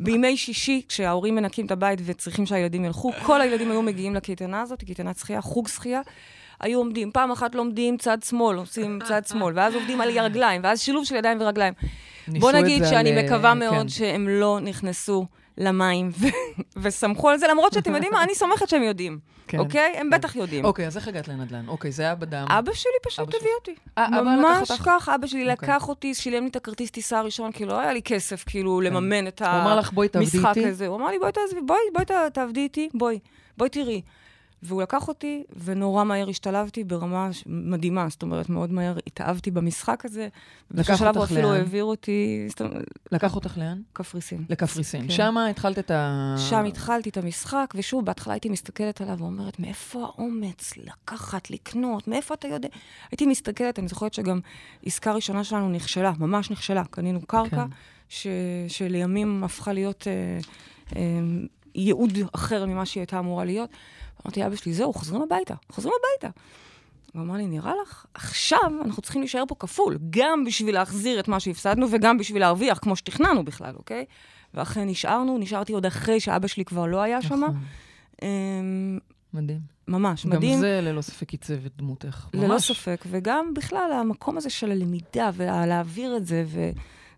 בימי שישי, כשההורים מנקים את הבית וצריכים שהילדים ילכו, כל הילדים היו מגיעים לקייטנה הזאת, קייטנת שחייה, חוג שחייה. היו עומדים, פעם אחת לומדים צד שמאל, עושים צד שמאל, ואז עובדים על הרגליים, ואז שילוב של ידיים ורגליים. בוא נגיד זה שאני על, אה, מקווה כן. מאוד שהם לא נכנסו למים, וסמכו על זה, למרות שאתם יודעים מה, אני סומכת שהם יודעים, כן, אוקיי? הם כן. בטח יודעים. אוקיי, אז איך הגעת לנדל"ן? אוקיי, זה היה בדם. אבא שלי פשוט הביא אותי. אה, ממש? כך, אבא שלי אוקיי. לקח אותי, שילם לי את הכרטיס טיסה הראשון, כי לא היה לי כסף, כאילו, לממן את כן. הוא אמר לך, בואי תעבדי המשחק איתי. הזה. הוא אמר לי, בואי תעזבי, בואי, בואי תעבדי איתי, בואי, בואי תראי. והוא לקח אותי, ונורא מהר השתלבתי ברמה מדהימה. זאת אומרת, מאוד מהר התאהבתי במשחק הזה. ובאיזשהו שלב הוא אותך אפילו לאן? העביר אותי, לקח אותך לאן? קפריסין. לקפריסין. כן. שמה התחלת את ה... שם התחלתי את המשחק, ושוב, בהתחלה הייתי מסתכלת עליו ואומרת, מאיפה האומץ לקחת, לקנות, מאיפה אתה יודע? הייתי מסתכלת, אני זוכרת שגם עסקה ראשונה שלנו נכשלה, ממש נכשלה. קנינו קרקע, כן. ש... שלימים הפכה להיות אה, אה, ייעוד אחר ממה שהיא הייתה אמורה להיות. אמרתי לאבא שלי, זהו, חוזרים הביתה, חוזרים הביתה. הוא אמר לי, נראה לך, עכשיו אנחנו צריכים להישאר פה כפול, גם בשביל להחזיר את מה שהפסדנו וגם בשביל להרוויח, כמו שתכננו בכלל, אוקיי? ואכן נשארנו, נשארתי עוד אחרי שאבא שלי כבר לא היה שם. נכון, אמ, מדהים. ממש, גם מדהים. זה ללא ספק עיצב את דמותך. ללא ממש. ספק, וגם בכלל, המקום הזה של הלמידה ולהעביר את זה,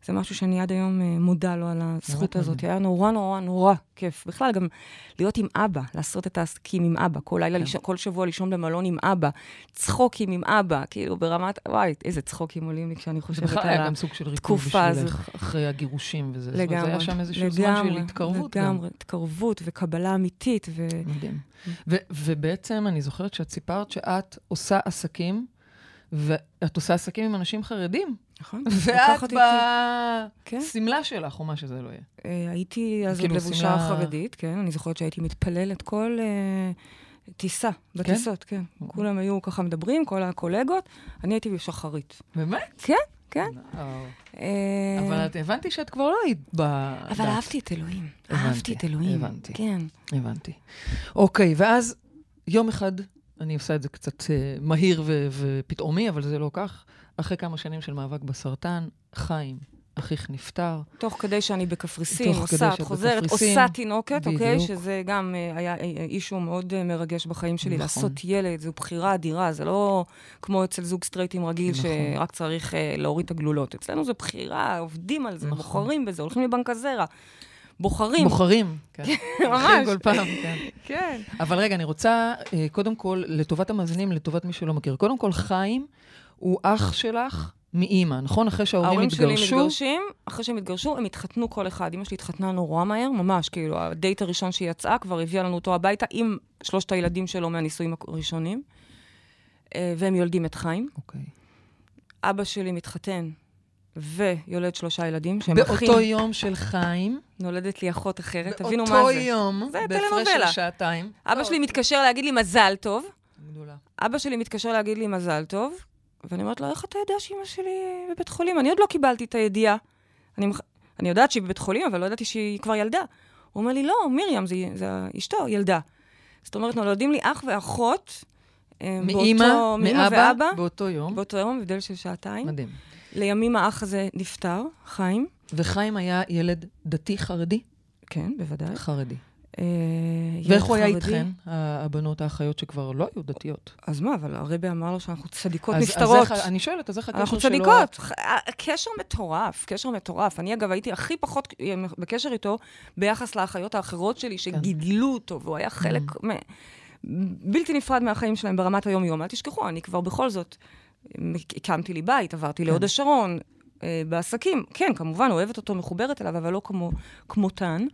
וזה משהו שאני עד היום אה, מודה לו על הזכות נורא הזאת. היה נורא נורא נורא כיף. בכלל, גם להיות עם אבא, לעשות את העסקים עם אבא, כל לילה, כן. לישון, כל שבוע לישון במלון עם אבא, צחוקים עם אבא, כאילו ברמת, וואי, איזה צחוקים עולים לי כשאני זה חושבת בכלל על היה ה... גם סוג של ריפוי התקופה בשבילך, אחרי הגירושים וזה. לגמרי, זה היה שם איזשהו זמן של התקרבות. לגמרי, התקרבות וקבלה אמיתית, ו... מדהים. ו- ובעצם אני זוכרת שאת סיפרת שאת עושה עסקים, ואת עושה עסקים עם אנשים חרדים, נכון? ואת כן. בשמלה שלך, או מה שזה לא יהיה. אה, הייתי אז עוד כאילו, לבושה חרדית, כן, אני זוכרת שהייתי מתפללת כל אה, טיסה, בטיסות, כן. כולם היו ככה מדברים, כל הקולגות, אני הייתי בשחרית. באמת? כן, כן. אה, אבל הבנתי שאת כבר לא היית ב... אבל. אהבתי את אלוהים. אהבתי את אלוהים. הבנתי. כן. הבנתי. אוקיי, ואז יום אחד, אני עושה את זה קצת מהיר ו- ופתאומי, אבל זה לא כך. אחרי כמה שנים של מאבק בסרטן, חיים, אחיך נפטר. תוך כדי שאני בקפריסין, כדי נוסעת, חוזרת, בקפריסין, עושה תינוקת, אוקיי? בדיוק. שזה גם אה, היה אה, אישו מאוד אה, מרגש בחיים שלי, נכון. לעשות ילד, זו בחירה אדירה, זה לא כמו אצל זוג סטרייטים רגיל, נכון. שרק צריך אה, להוריד את הגלולות. אצלנו זו בחירה, עובדים על זה, נכון. בוחרים בזה, הולכים לבנק הזרע. בוחרים. בוחרים. כן. ממש. בוחרים כל פעם, כן. כן. אבל רגע, אני רוצה, אה, קודם כל, לטובת המאזינים, לטובת מי שלא מכיר. קודם כל, חיים הוא אח שלך מאימא, נכון? אחרי שההורים ההורים שלי התגרשו. מתגרשים, אחרי שהם התגרשו, הם התחתנו כל אחד. אמא שלי התחתנה נורא מהר, ממש, כאילו, הדייט הראשון שהיא יצאה, כבר הביאה לנו אותו הביתה עם שלושת הילדים שלו מהנישואים הראשונים, אה, והם יולדים את חיים. אוקיי. אבא שלי מתחתן ויולד שלושה ילדים, שהם אחים. באותו יום של חיים, נולדת לי אחות אחרת, תבינו מה באותו זה. יום, זה בהפרש. של שעתיים. אבא שלי מתקשר להגיד לי מזל טוב, גדולה. אבא שלי מתקשר להגיד לי מזל טוב, ואני אומרת לו, איך אתה יודע שאימא שלי בבית חולים? אני עוד לא קיבלתי את הידיעה. אני, אני יודעת שהיא בבית חולים, אבל לא ידעתי שהיא כבר ילדה. הוא אומר לי, לא, מרים, זה, זה אשתו, ילדה. זאת אומרת, נולדים לי אח ואחות. אה, מאימא מאבא, ואבא, באותו יום. באותו יום, הבדל של שעתיים. מדהים. לימים האח הזה נפטר, חיים. וחיים היה ילד דתי חרדי? כן, בוודאי. חרדי. אה, ואיך הוא היה. איתכן, הבנות האחיות שכבר לא היו דתיות? אז מה, אבל הרבי אמר לו שאנחנו צדיקות נסתרות. אני שואלת, אז איך הקשר אנחנו שלו... צדיקות. ח- קשר מטורף, קשר מטורף. אני, אגב, הייתי הכי פחות אה, בקשר איתו ביחס לאחיות האחרות כן. שלי, שגידלו אותו, והוא היה חלק Mm-hmm. מ- בלתי נפרד מהחיים שלהם ברמת היום-יום. אל תשכחו, אני כבר בכל זאת, אה, הקמתי לי בית, עברתי כן. להוד השרון, אה, בעסקים. כן, כמובן, אוהבת אותו, מחוברת אליו, אבל לא כמו, כמותן.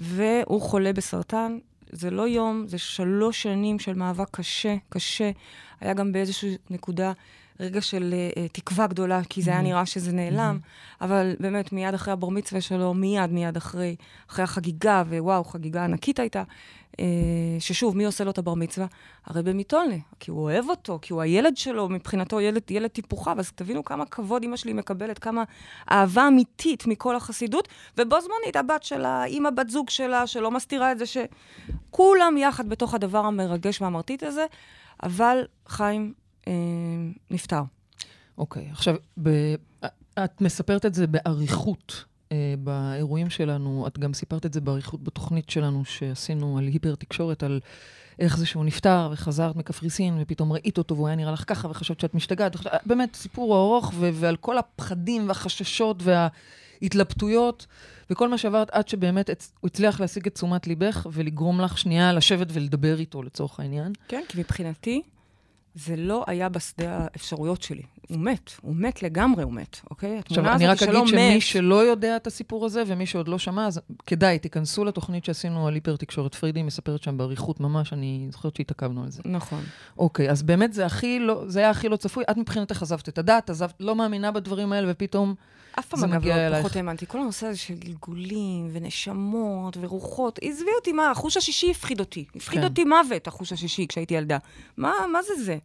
והוא חולה בסרטן. זה לא יום, זה שלוש שנים של מאבק קשה, קשה. היה גם באיזושהי נקודה רגע של uh, תקווה גדולה, כי זה היה נראה שזה נעלם, אבל באמת, מיד אחרי הבר מצווה שלו, מיד, מיד אחרי, אחרי החגיגה, ווואו, חגיגה ענקית הייתה, uh, ששוב, מי עושה לו את הבר מצווה? הרבי מטולנה, כי הוא אוהב אותו, כי הוא הילד שלו, מבחינתו ילד, ילד טיפוחיו, אז תבינו כמה כבוד אימא שלי מקבלת, כמה אהבה אמיתית מכל החסידות, ובו זמנית הבת שלה, אימא בת זוג שלה, שלא מסתירה את זה, שכולם יחד בתוך הדבר המרגש והמרטיט הזה, אבל חיים אה, נפטר. אוקיי, עכשיו, ב... את מספרת את זה באריכות אה, באירועים שלנו, את גם סיפרת את זה באריכות בתוכנית שלנו שעשינו על היפר תקשורת, על איך זה שהוא נפטר וחזרת מקפריסין, ופתאום ראית אותו והוא היה נראה לך ככה, וחשבת שאת משתגעת. וחשבת- באמת, סיפור ארוך, ו- ועל כל הפחדים והחששות התלבטויות, וכל מה שעברת עד שבאמת הצ- הוא הצליח להשיג את תשומת ליבך ולגרום לך שנייה לשבת ולדבר איתו לצורך העניין. כן, כי מבחינתי, זה לא היה בשדה האפשרויות שלי. הוא מת, הוא מת לגמרי, הוא מת, אוקיי? עכשיו, אני רק אגיד שמי מת, שלא יודע את הסיפור הזה ומי שעוד לא שמע, אז כדאי, תיכנסו לתוכנית שעשינו על היפר תקשורת. פרידי מספרת שם באריכות ממש, אני זוכרת שהתעכבנו על זה. נכון. אוקיי, אז באמת זה הכי לא, זה היה הכי לא צפוי. את מבחינתך עזבת את הדת, עזבת, לא מאמינה בדברים האלה, ופתאום... אף פעם, זה אגב, מגיע לא אלייך. פחות האמנתי. כל הנושא הזה של גלגולים ונשמות ורוחות, עזבי אותי, מה, החוש השישי הפחיד אותי. הפחיד כן. אותי מוות, החוש השישי, כשהייתי ילדה. מה, מה זה זה?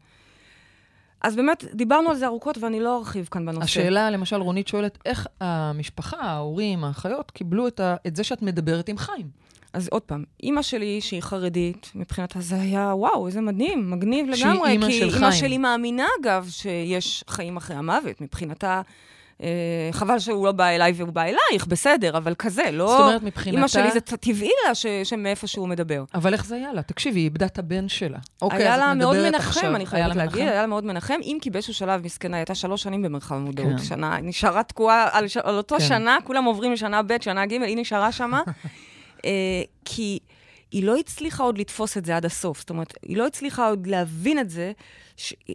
אז באמת, דיברנו על זה ארוכות, ואני לא ארחיב כאן בנושא. השאלה, למשל, רונית שואלת, איך המשפחה, ההורים, האחיות, קיבלו את, ה, את זה שאת מדברת עם חיים? אז עוד פעם, אימא שלי, שהיא חרדית, מבחינתה זה היה, וואו, איזה מדהים, מגניב שהיא לגמרי. אימא כי של אימא חיים. שלי מאמינה, אגב, שיש חיים אחרי המוות. מבחינתה, חבל שהוא לא בא אליי והוא בא אלייך, בסדר, אבל כזה, לא... זאת אומרת, מבחינתה... אימא שלי זה טבעי לה ש- שמאיפה שהוא מדבר. אבל איך זה היה לה? תקשיבי, היא איבדה את הבן שלה. אוקיי, היה לה מאוד מנחם, עכשיו. אני חייבת לה להגיד? היה לה מאוד מנחם, אם כי באיזשהו שלב, מסכנה, היא הייתה שלוש שנים במרחב המודעות. כן. שנה, נשארה תקועה על, ש- על אותו כן. שנה, כולם עוברים לשנה ב', שנה ג', היא נשארה שמה, אה, כי היא לא הצליחה עוד לתפוס את זה עד הסוף. זאת אומרת, היא לא הצליחה עוד להבין את זה,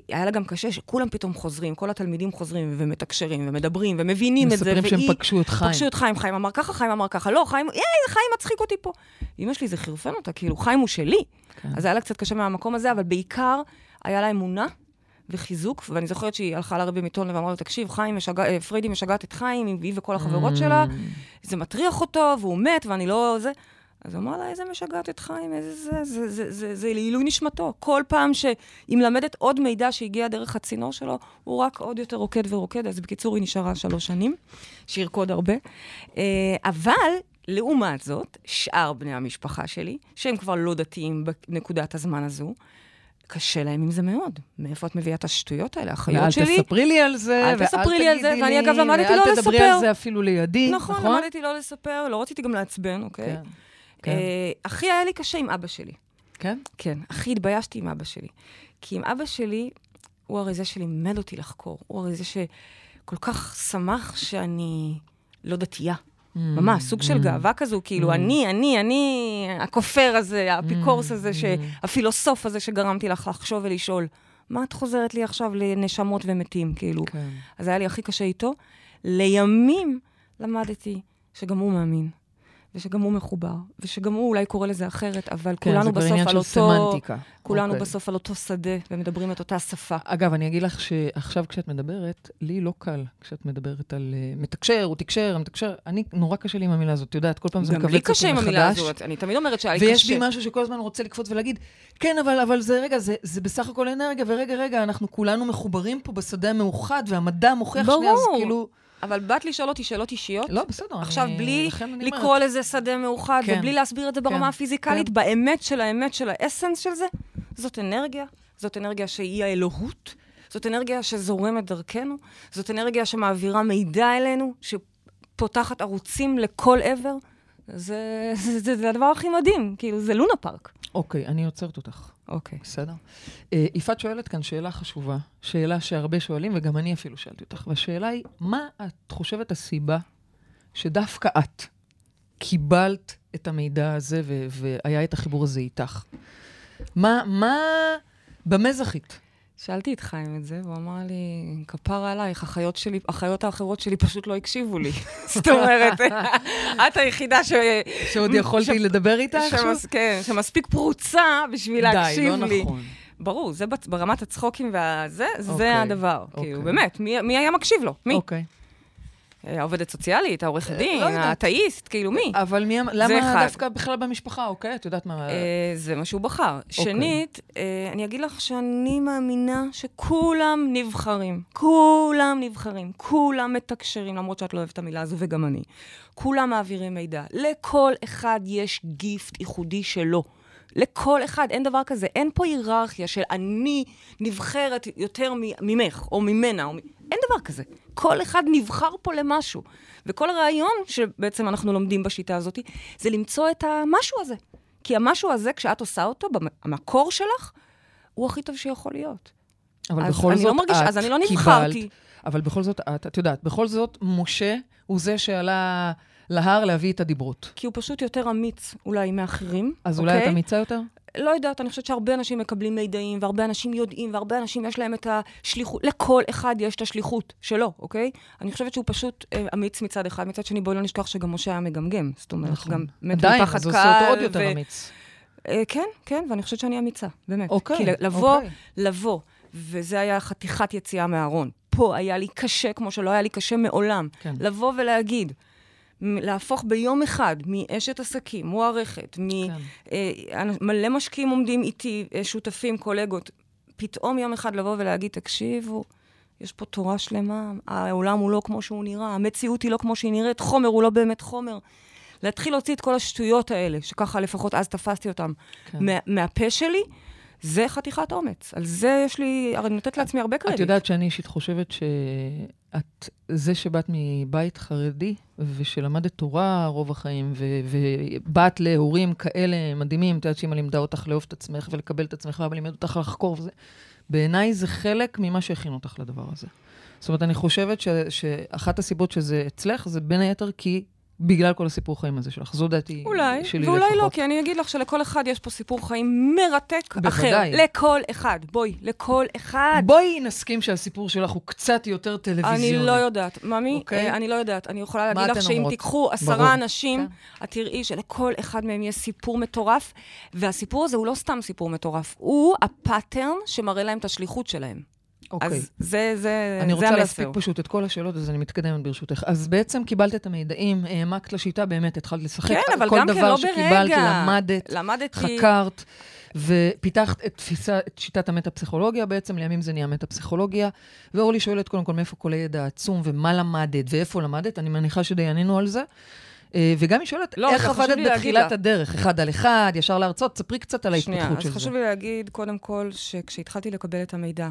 היה לה גם קשה שכולם פתאום חוזרים, כל התלמידים חוזרים ומתקשרים ומדברים ומבינים את זה, מספרים שהם פגשו את חיים. פגשו את חיים, חיים אמר ככה, חיים אמר ככה, לא, חיים, היי, חיים מצחיק אותי פה. אמא שלי, זה חירפן אותה, כאילו, חיים הוא שלי. כן. אז היה לה קצת קשה מהמקום הזה, אבל בעיקר היה לה אמונה וחיזוק, ואני זוכרת שהיא הלכה לרבי מיטון ואמרה לו, תקשיב, חיים משגע, אה, פריידי משגעת את חיים, היא וכל החברות שלה, Mm. זה מטריח אותו, והוא מת, ואני לא... זה. אז הוא אמר לה, איזה משגעת את חיים, איזה זה, זה, זה, זה, זה לעילוי נשמתו. כל פעם שהיא מלמדת עוד מידע שהגיע דרך הצינור שלו, הוא רק עוד יותר רוקד ורוקד. אז בקיצור, היא נשארה שלוש שנים, שירקוד הרבה. אה, אבל, לעומת זאת, שאר בני המשפחה שלי, שהם כבר לא דתיים בנקודת הזמן הזו, קשה להם עם זה מאוד. מאיפה את מביאה את השטויות האלה? האחיות ואל שלי... תספרי לי על זה, אל תספרי לי על זה, תגידי ואני לי, אגב למדתי לא ואל תדברי לספר. על זה אפילו לידי, נכון, נכון? למדתי לא לספר, לא רציתי גם לעצבן, אוקיי? כן. כן. אה, הכי היה לי קשה עם אבא שלי. כן? כן, הכי התביישתי עם אבא שלי. כי עם אבא שלי, הוא הרי זה שלימד אותי לחקור. הוא הרי זה שכל כך שמח שאני לא דתייה. ממש, סוג של גאווה כזו, כאילו, אני, אני, אני, הכופר הזה, האפיקורס הזה, ש- הפילוסוף הזה שגרמתי לך לחשוב ולשאול, מה את חוזרת לי עכשיו לנשמות ומתים, כאילו? כן. אז היה לי הכי קשה איתו. לימים למדתי שגם הוא מאמין, ושגם הוא מחובר, ושגם הוא אולי קורא לזה אחרת, אבל כן, כולנו בסוף על אותו... סמנטיקה. כולנו אוקיי. בסוף על אותו שדה, ומדברים את אותה שפה. אגב, אני אגיד לך שעכשיו כשאת מדברת, לי לא קל כשאת מדברת על uh, מתקשר, הוא תקשר, מתקשר. אני, נורא קשה לי עם המילה הזאת, את יודעת, כל פעם זה גם מכווץ לי אותי מחדש. קשה עם המילה הזאת, אני תמיד אומרת שהיה לי ויש קשה. בי משהו שכל הזמן רוצה לקפוץ ולהגיד, כן, אבל, אבל זה, רגע, זה, זה בסך הכל אנרגיה, ורגע, רגע, אנחנו כולנו מחוברים פה בשדה המאוחד, והמדע מוכיח שנייה, אז. כאילו... אבל באת לשאול אותי שאלות אישיות? לא, בסדר, עכשיו, אני... בלי לקרוא אומרת. לזה שדה מאוחד, כן. ובלי להסביר את זה ברמה כן. הפיזיקלית, כן. באמת של האמת של האסנס של זה, זאת אנרגיה, זאת אנרגיה שהיא האלוהות, זאת אנרגיה שזורמת דרכנו, זאת אנרגיה שמעבירה מידע אלינו, שפותחת ערוצים לכל עבר. זה, זה, זה, זה הדבר הכי מדהים, כאילו, זה לונה פארק. אוקיי, אני עוצרת אותך. אוקיי. בסדר. אה, יפעת שואלת כאן שאלה חשובה, שאלה שהרבה שואלים, וגם אני אפילו שאלתי אותך, והשאלה היא, מה את חושבת הסיבה שדווקא את קיבלת את המידע הזה והיה את החיבור הזה איתך? מה, מה, במה זכית? שאלתי את חיים את זה, והוא אמר לי, כפרה עלייך, החיות שלי, החיות האחרות שלי פשוט לא הקשיבו לי. זאת אומרת, את היחידה ש... שעוד יכולתי לדבר איתך? שמס, כן, שמספיק פרוצה בשביל די, להקשיב לא לי. נכון. ברור, זה ברמת הצחוקים והזה, אוקיי, זה הדבר. אוקיי. כאילו, באמת, מי מי היה מקשיב לו? מי? אוקיי. העובדת סוציאלית, העורכת דין, לא יודעת. האתאיסט, כאילו, מי? אבל מי, אמ- למה. דווקא בכלל במשפחה, אוקיי? את יודעת מה... אה, זה מה שהוא בחר. אוקיי. שנית, אה, אני אגיד לך שאני מאמינה שכולם נבחרים. כולם נבחרים. כולם מתקשרים, למרות שאת לא אוהבת את המילה הזו, וגם אני. כולם מעבירים מידע. לכל אחד יש גיפט ייחודי שלו. לכל אחד, אין דבר כזה. אין פה היררכיה של אני נבחרת יותר ממך, או ממנה, או מ... אין דבר כזה. כל אחד נבחר פה למשהו. וכל הרעיון שבעצם אנחנו לומדים בשיטה הזאת, זה למצוא את המשהו הזה. כי המשהו הזה, כשאת עושה אותו, במ- המקור שלך, הוא הכי טוב שיכול להיות. אבל בכל אני זאת, לא מרגישה, את אז אני לא קיבלת- נבחרתי. אבל בכל זאת, את, את יודעת, בכל זאת, משה הוא זה שעלה להר להביא את הדיברות. כי הוא פשוט יותר אמיץ אולי מאחרים. אז אולי אוקיי? את אמיצה יותר? לא יודעת, אני חושבת שהרבה אנשים מקבלים מידעים, והרבה אנשים יודעים, והרבה אנשים יש להם את השליחות, לכל אחד יש את השליחות שלו, אוקיי? אני חושבת שהוא פשוט אה, אמיץ מצד אחד, מצד שני בואי לא נשכח שגם משה היה מגמגם. זאת אומרת, נכון. גם מת עדיין, מפחד אז זה עושה אותו קהל. עוד יותר ו- אמיץ. אה, כן, כן, ואני חושבת שאני אמיצה, באמת. אוקיי, כי לבוא, אוקיי. לבוא, וזה היה חתיכת יציאה מהארון. פה היה לי קשה, כמו שלא היה לי קשה מעולם. כן. לבוא ולהגיד, להפוך ביום אחד מאשת עסקים, מוערכת, מ... כן. אה, מלא משקיעים עומדים איתי, אה, שותפים, קולגות. פתאום יום אחד לבוא ולהגיד, תקשיבו, יש פה תורה שלמה, העולם הוא לא כמו שהוא נראה, המציאות היא לא כמו שהיא נראית, חומר הוא לא באמת חומר. להתחיל להוציא את כל השטויות האלה, שככה לפחות אז תפסתי אותן, כן. מה, מהפה שלי, זה חתיכת אומץ. על זה יש לי, הרי אני נותנת לעצמי הרבה קרדיט. את יודעת שאני אישית חושבת שאת, זה שבאת מבית חרדי, ושלמדת תורה רוב החיים, ו- ובאת להורים כאלה מדהימים, את יודעת שאמא לימדה אותך לאהוב את עצמך ולקבל את עצמך, ואבא לימד אותך לחקור וזה, בעיניי זה חלק ממה שהכין אותך לדבר הזה. זאת אומרת, אני חושבת ש- שאחת הסיבות שזה אצלך, זה בין היתר כי בגלל כל הסיפור חיים הזה שלך. זו דעתי אולי, שלי ואולי לפחות. לא, כי אני אגיד לך שלכל אחד יש פה סיפור חיים מרתק בוודאי. אחר. לכל אחד. בואי, לכל אחד. בואי נסכים שהסיפור שלך הוא קצת יותר טלוויזיוני. אני לא יודעת. ממי, אוקיי. אה, אני לא יודעת. אני יכולה להגיד לך שאם אומרות? תיקחו ברור. עשרה אנשים, כן. את תראי שלכל אחד מהם יש סיפור מטורף, והסיפור הזה הוא לא סתם סיפור מטורף, הוא הפאטרן שמראה להם את השליחות שלהם. אוקיי. אז זה, זה, אני זה רוצה. להספיק פשוט את כל השאלות, אז אני מתקדמת ברשותך. אז בעצם קיבלת את המידעים, העמקת לשיטה, באמת התחלת לשחק. כן, אבל כל גם כן דבר לא שקיבלת, ברגע. למדת, למדתי... חקרת, ופיתחת את תפיסה, את שיטת המטה-פסיכולוגיה בעצם, לימים זה נהיה מטה-פסיכולוגיה. ואורלי שואלת קודם כל מאיפה כל הידע העצום, ומה למדת, ואיפה למדת, אני מניחה שדי ענינו על זה. אה, וגם היא שואלת, לא, איך עבדת בתחילת. הדרך? אחד על אחד, ישר להרצות? ספרי קצת על שנייה, ההתפתחות אז של זה. חשוב לי להגיד, קודם כל, שכשהתחלתי לקבל את המידע,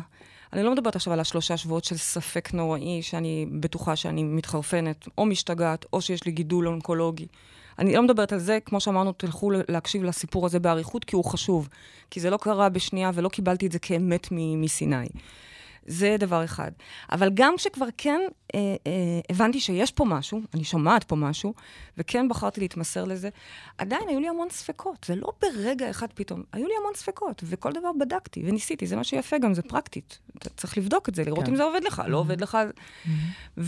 אני לא מדברת עכשיו על השלושה שבועות של ספק נוראי, שאני בטוחה שאני מתחרפנת, או משתגעת, או שיש לי גידול אונקולוגי. אני לא מדברת על זה, כמו שאמרנו, תלכו להקשיב לסיפור הזה באריכות, כי הוא חשוב. כי זה לא קרה בשנייה ולא קיבלתי את זה כאמת מסיני. זה דבר אחד. אבל גם כשכבר כן אה, אה, הבנתי שיש פה משהו, אני שומעת פה משהו, וכן בחרתי להתמסר לזה, עדיין היו לי המון ספקות. זה לא ברגע אחד פתאום, היו לי המון ספקות, וכל דבר בדקתי וניסיתי, זה מה שיפה גם, זה פרקטית. אתה צריך לבדוק את זה, לראות כן. אם זה עובד לך, לא עובד לך.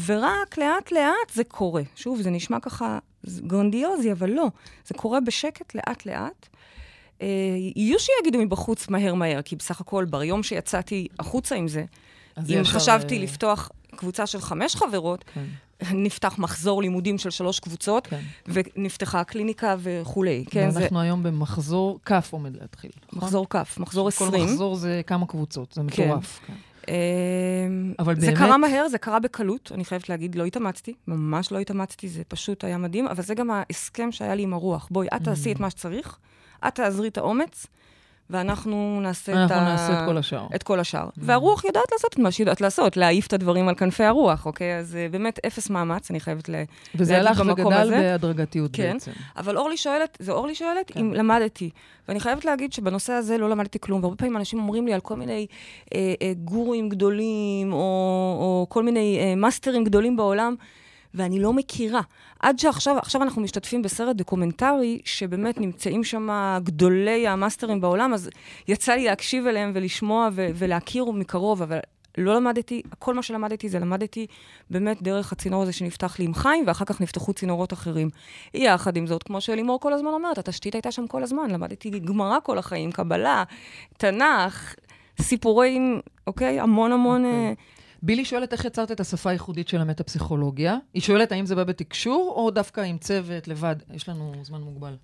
ורק לאט-לאט זה קורה. שוב, זה נשמע ככה גרנדיוזי, אבל לא. זה קורה בשקט, לאט-לאט. אה, יהיו שיגידו מבחוץ מהר-מהר, כי בסך הכל, ביום שיצאתי החוצה עם זה אם חשבתי אה, לפתוח קבוצה של חמש חברות, כן, נפתח מחזור לימודים של שלוש קבוצות, כן. ונפתחה הקליניקה וכולי. כן, זה ואנחנו היום במחזור כ' עומד להתחיל, נכון? מחזור כ', מחזור כל 20. מחזור זה כמה קבוצות, זה כן. מטורף. כן. אמ, אבל זה באמת- קרה מהר, זה קרה בקלות, אני חייבת להגיד, לא התאמצתי, ממש לא התאמצתי, זה פשוט היה מדהים, אבל זה גם ההסכם שהיה לי עם הרוח. בואי, את תעשי את מה שצריך, את תעזרי את האומץ, ואנחנו נעשה את ה... אנחנו נעשה את כל השאר. את כל השאר. והרוח יודעת לעשות את מה שהיא יודעת לעשות, להעיף את הדברים על כנפי הרוח, אוקיי? אז אה, באמת אפס מאמץ, אני חייבת ל... וזה הלך וגדל הזה. בהדרגתיות כן. בעצם. אבל אורלי שואלת, זה אורלי שואלת כן. אם למדתי. ואני חייבת להגיד שבנושא הזה לא למדתי כלום, והרבה פעמים אנשים אומרים לי על כל מיני אה, אה, גורואים גדולים, או, או כל מיני אה, מאסטרים גדולים בעולם, ואני לא מכירה. עד שעכשיו, עכשיו אנחנו משתתפים בסרט דוקומנטרי, שבאמת נמצאים שם גדולי המאסטרים בעולם, אז יצא לי להקשיב אליהם ולשמוע ו- ולהכיר מקרוב, אבל לא למדתי, כל מה שלמדתי זה למדתי באמת דרך הצינור הזה שנפתח לי עם חיים, ואחר כך נפתחו צינורות אחרים. יחד עם זאת, כמו שלימור כל הזמן אומרת, התשתית הייתה שם כל הזמן, למדתי גמרא כל החיים, קבלה, תנ"ך, סיפורים, אוקיי? המון המון... אוקיי. בילי שואלת איך יצרת את השפה הייחודית של המטה-פסיכולוגיה. היא שואלת האם זה בא בתקשור, או דווקא עם צוות, לבד. יש לנו זמן מוגבל.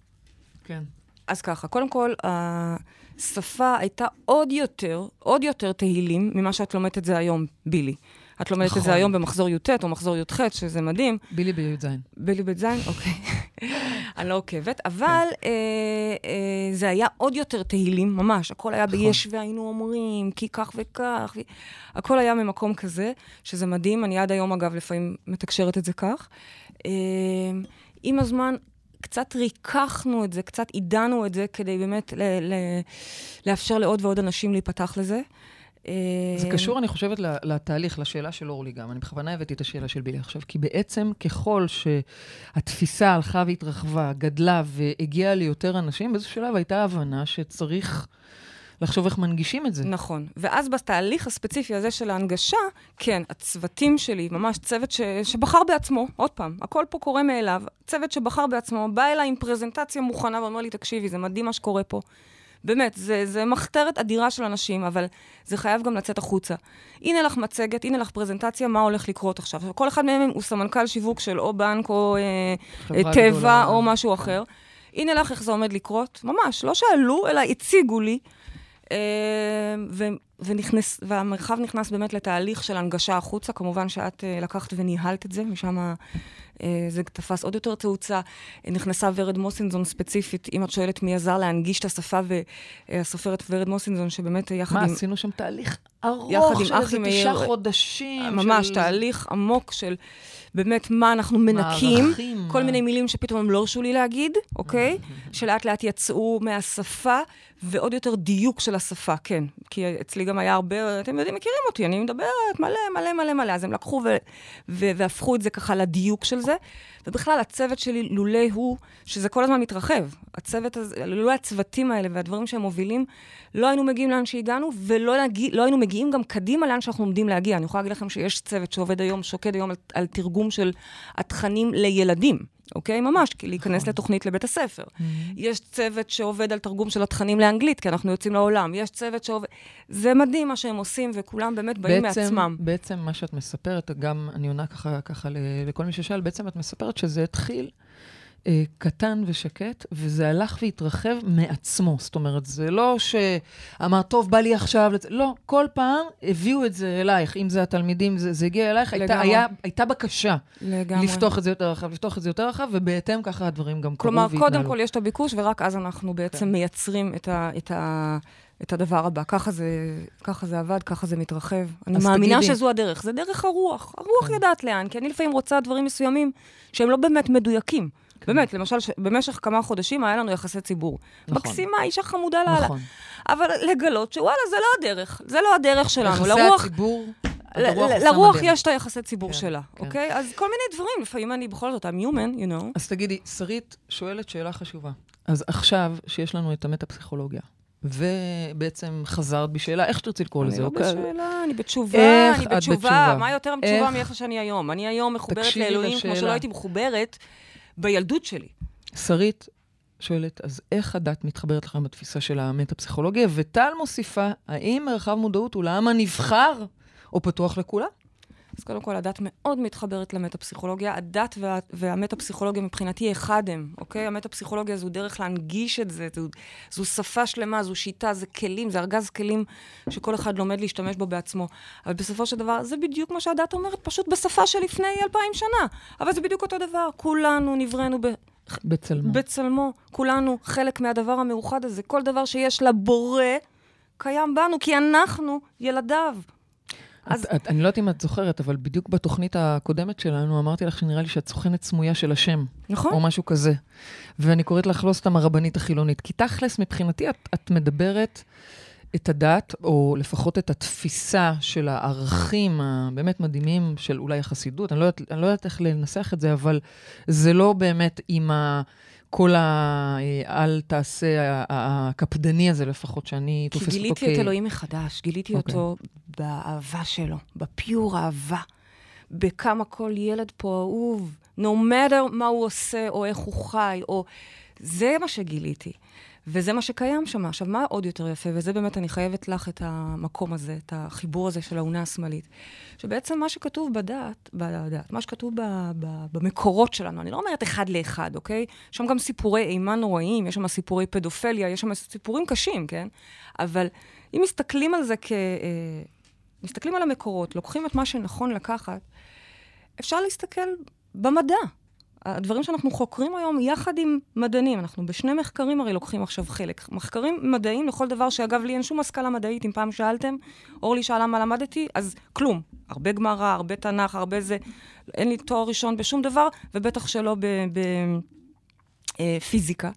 כן. אז ככה, קודם כל, השפה הייתה עוד יותר, עוד יותר תהילים ממה שאת לומדת את זה היום, בילי. את לומדת את נכון. זה היום במחזור י"ט או מחזור י"ח, שזה מדהים. בילי בי"ז. בילי בית זין? אוקיי. אני לא עוקבת, אבל כן. אה, אה, זה היה עוד יותר תהילים, ממש. הכל היה נכון. ביש והיינו אומרים, כי כך וכך. ו... הכל היה ממקום כזה, שזה מדהים. אני עד היום, אגב, לפעמים מתקשרת את זה כך. אה, עם הזמן, קצת ריככנו את זה, קצת עידנו את זה, כדי באמת ל- ל- לאפשר לעוד ועוד אנשים להיפתח לזה. זה קשור, אני חושבת, לתהליך, לשאלה של אורלי גם. אני בכוונה הבאתי את השאלה של בילי עכשיו, כי בעצם ככל שהתפיסה הלכה והתרחבה, גדלה והגיעה ליותר אנשים, באיזשהו שלב הייתה הבנה שצריך... לחשוב איך מנגישים את זה. נכון. ואז בתהליך הספציפי הזה של ההנגשה, כן, הצוותים שלי, ממש צוות ש... שבחר בעצמו, עוד פעם, הכל פה קורה מאליו, צוות שבחר בעצמו, בא אליי עם פרזנטציה מוכנה ואומר לי, תקשיבי, זה מדהים מה שקורה פה. באמת, זה, זה מחתרת אדירה של אנשים, אבל זה חייב גם לצאת החוצה. הנה לך מצגת, הנה לך פרזנטציה, מה הולך לקרות עכשיו. כל אחד מהם הוא סמנכ"ל שיווק של או בנק או אה, טבע או משהו אחר. הנה לך איך זה עומד לקרות. ממש, לא שאלו, אלא הציגו לי. אה, ו, ונכנס, והמרחב נכנס באמת לתהליך של הנגשה החוצה. כמובן שאת uh, לקחת וניהלת את זה, משם זה תפס עוד יותר תאוצה. נכנסה ורד מוסינזון ספציפית, אם את שואלת מי עזר להנגיש את השפה, והסופרת ורד מוסינזון, שבאמת יחד מה, עם... מה, עשינו שם תהליך ארוך של איזה תשעה חודשים. ממש, של... תהליך עמוק של... באמת מה אנחנו מנקים, מערכים. כל מיני מילים שפתאום הם לא הרשו לי להגיד, אוקיי? שלאט לאט יצאו מהשפה, ועוד יותר דיוק של השפה, כן. כי אצלי גם היה הרבה, אתם יודעים, מכירים אותי, אני מדברת מלא, מלא, מלא, מלא. אז הם לקחו ו- ו- והפכו את זה ככה לדיוק של זה. ובכלל, הצוות שלי, לולא הוא, שזה כל הזמן מתרחב. הצוות הזה, לולא הצוותים האלה והדברים שהם מובילים, לא היינו מגיעים לאן שהגענו, ולא נגיע, לא היינו מגיעים גם קדימה לאן שאנחנו עומדים להגיע. אני יכולה להגיד לכם שיש צוות שעובד היום, שוקד היום על, על תרגום של התכנים לילדים. אוקיי? ממש, כי להיכנס נכון. לתוכנית לבית הספר. Mm-hmm. יש צוות שעובד על תרגום של התכנים לאנגלית, כי אנחנו יוצאים לעולם. יש צוות שעובד... זה מדהים מה שהם עושים, וכולם באמת באים בעצם, מעצמם. בעצם מה שאת מספרת, גם אני עונה ככה, ככה לכל מי ששאל, בעצם את מספרת שזה התחיל... אה, קטן ושקט, וזה הלך והתרחב מעצמו. זאת אומרת, זה לא שאמר, טוב, בא לי עכשיו, לצ... לא, כל פעם הביאו את זה אלייך. אם זה התלמידים, זה, זה הגיע אלייך, הייתה, היה, הייתה בקשה. לגמרי. לפתוח את זה יותר רחב, לפתוח את זה יותר רחב, ובהתאם ככה הדברים גם קרו והתנהלו. כלומר, קודם כל יש את הביקוש, ורק אז אנחנו בעצם כן. מייצרים את ה... את ה... את הדבר הבא. ככה זה, ככה זה עבד, ככה זה מתרחב. אני מאמינה תגידי. שזו הדרך. זה דרך הרוח. הרוח כן. יודעת לאן, כי אני לפעמים רוצה דברים מסוימים שהם לא באמת מדויקים. כן. באמת, למשל, ש... במשך כמה חודשים היה לנו יחסי ציבור. נכון. מקסימה, אישה חמודה לאללה. נכון. אבל לגלות שוואלה, זה לא הדרך. זה לא הדרך שלנו. יחסי לרוח... הציבור... לרוח יש את היחסי ציבור כן, שלה, כן. אוקיי? אז כל מיני דברים, לפעמים אני בכל זאת, I'm human, you know. אז תגידי, שרית שואלת שאלה חשובה. אז עכשיו, שיש לנו את המטה-פסיכולוגיה, ובעצם חזרת בשאלה, איך שתרצי לקרוא לזה, אוקיי? אני לא בשאלה, אני בתשובה, אני בתשובה. מה יותר מתשובה מאיך שאני היום? אני היום מחוברת לאלוהים כמו שלא הייתי מחוברת בילדות שלי. שרית שואלת, אז איך הדת מתחברת לכם בתפיסה של המטה-פסיכולוגיה? וטל מוסיפה, האם מרחב מודעות הוא לעם הנבחר או פתוח לכולם? אז קודם כל, הדת מאוד מתחברת למטה-פסיכולוגיה. הדת וה, והמטה-פסיכולוגיה מבחינתי אחד הם, אוקיי? המטה-פסיכולוגיה זו דרך להנגיש את זה, זו, זו שפה שלמה, זו שיטה, זה כלים, זה ארגז כלים שכל אחד לומד להשתמש בו בעצמו. אבל בסופו של דבר, זה בדיוק מה שהדת אומרת, פשוט בשפה שלפני אלפיים שנה. אבל זה בדיוק אותו דבר. כולנו נבראנו ב... בצלמו. בצלמו. כולנו חלק מהדבר המאוחד הזה. כל דבר שיש לבורא קיים בנו, כי אנחנו ילדיו. אז... את, את, אני לא יודעת אם את זוכרת, אבל בדיוק בתוכנית הקודמת שלנו אמרתי לך שנראה לי שאת סוכנת סמויה של השם. נכון. או משהו כזה. ואני קוראת לך לא סתם הרבנית החילונית. כי תכלס, מבחינתי, את, את מדברת את הדת, או לפחות את התפיסה של הערכים הבאמת מדהימים של אולי החסידות. אני לא יודעת, אני לא יודעת איך לנסח את זה, אבל זה לא באמת עם ה... כל ה... אל תעשה הקפדני הזה לפחות, שאני תופסת אותו כ... כי גיליתי את אלוהים מחדש, גיליתי okay. אוקיי. אותו באהבה שלו, בפיור אהבה, בכמה כל ילד פה אהוב, no matter מה הוא עושה, או איך הוא חי, או... זה מה שגיליתי. וזה מה שקיים שם. עכשיו, מה עוד יותר יפה, וזה באמת, אני חייבת לך את המקום הזה, את החיבור הזה של האונה השמאלית, שבעצם מה שכתוב בדת, בדת, מה שכתוב ב, ב, במקורות שלנו, אני לא אומרת אחד לאחד, אוקיי? יש שם גם סיפורי אימה נוראיים, יש שם סיפורי פדופליה, יש שם סיפורים קשים, כן? אבל אם מסתכלים על זה כ... אה, מסתכלים על המקורות, לוקחים את מה שנכון לקחת, אפשר להסתכל במדע. הדברים שאנחנו חוקרים היום יחד עם מדענים, אנחנו בשני מחקרים הרי לוקחים עכשיו חלק. מחקרים מדעיים לכל דבר שאגב, לי אין שום השכלה מדעית, אם פעם שאלתם, אורלי שאלה מה למדתי, אז כלום. הרבה גמרא, הרבה תנ"ך, הרבה זה, אין לי תואר ראשון בשום דבר, ובטח שלא בפיזיקה. אה,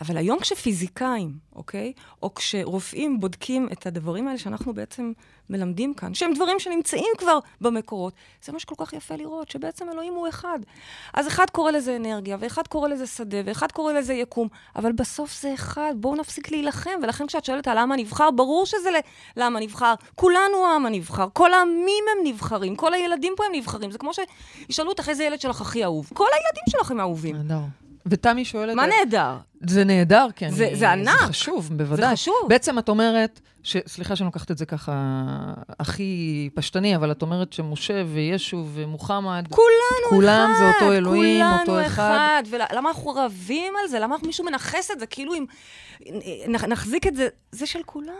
אבל היום כשפיזיקאים, אוקיי? או כשרופאים בודקים את הדברים האלה שאנחנו בעצם מלמדים כאן, שהם דברים שנמצאים כבר במקורות, זה מה שכל כך יפה לראות, שבעצם אלוהים הוא אחד. אז אחד קורא לזה אנרגיה, ואחד קורא לזה שדה, ואחד קורא לזה יקום, אבל בסוף זה אחד, בואו נפסיק להילחם. ולכן כשאת שואלת על למה נבחר, ברור שזה ל- למה נבחר. כולנו העם הנבחר, כל העמים הם נבחרים, כל הילדים פה הם נבחרים. זה כמו שישאלו אותך איזה ילד שלך הכי אהוב. כל הילדים שלכם אהובים. ותמי שואלת... מה נהדר? זה נהדר, כן. זה- זה ענק. זה חשוב, בוודאי. זה חשוב. בעצם את אומרת, ש... סליחה שאני לוקחת את זה ככה הכי פשטני, אבל את אומרת שמשה וישו ומוחמד, כולנו כולם אחד. זה אותו אלוהים, כולנו אותו אחד. אחד. ולמה אנחנו רבים על זה? למה מישהו מנכס את זה? כאילו אם נח- נחזיק את זה, זה של כולם.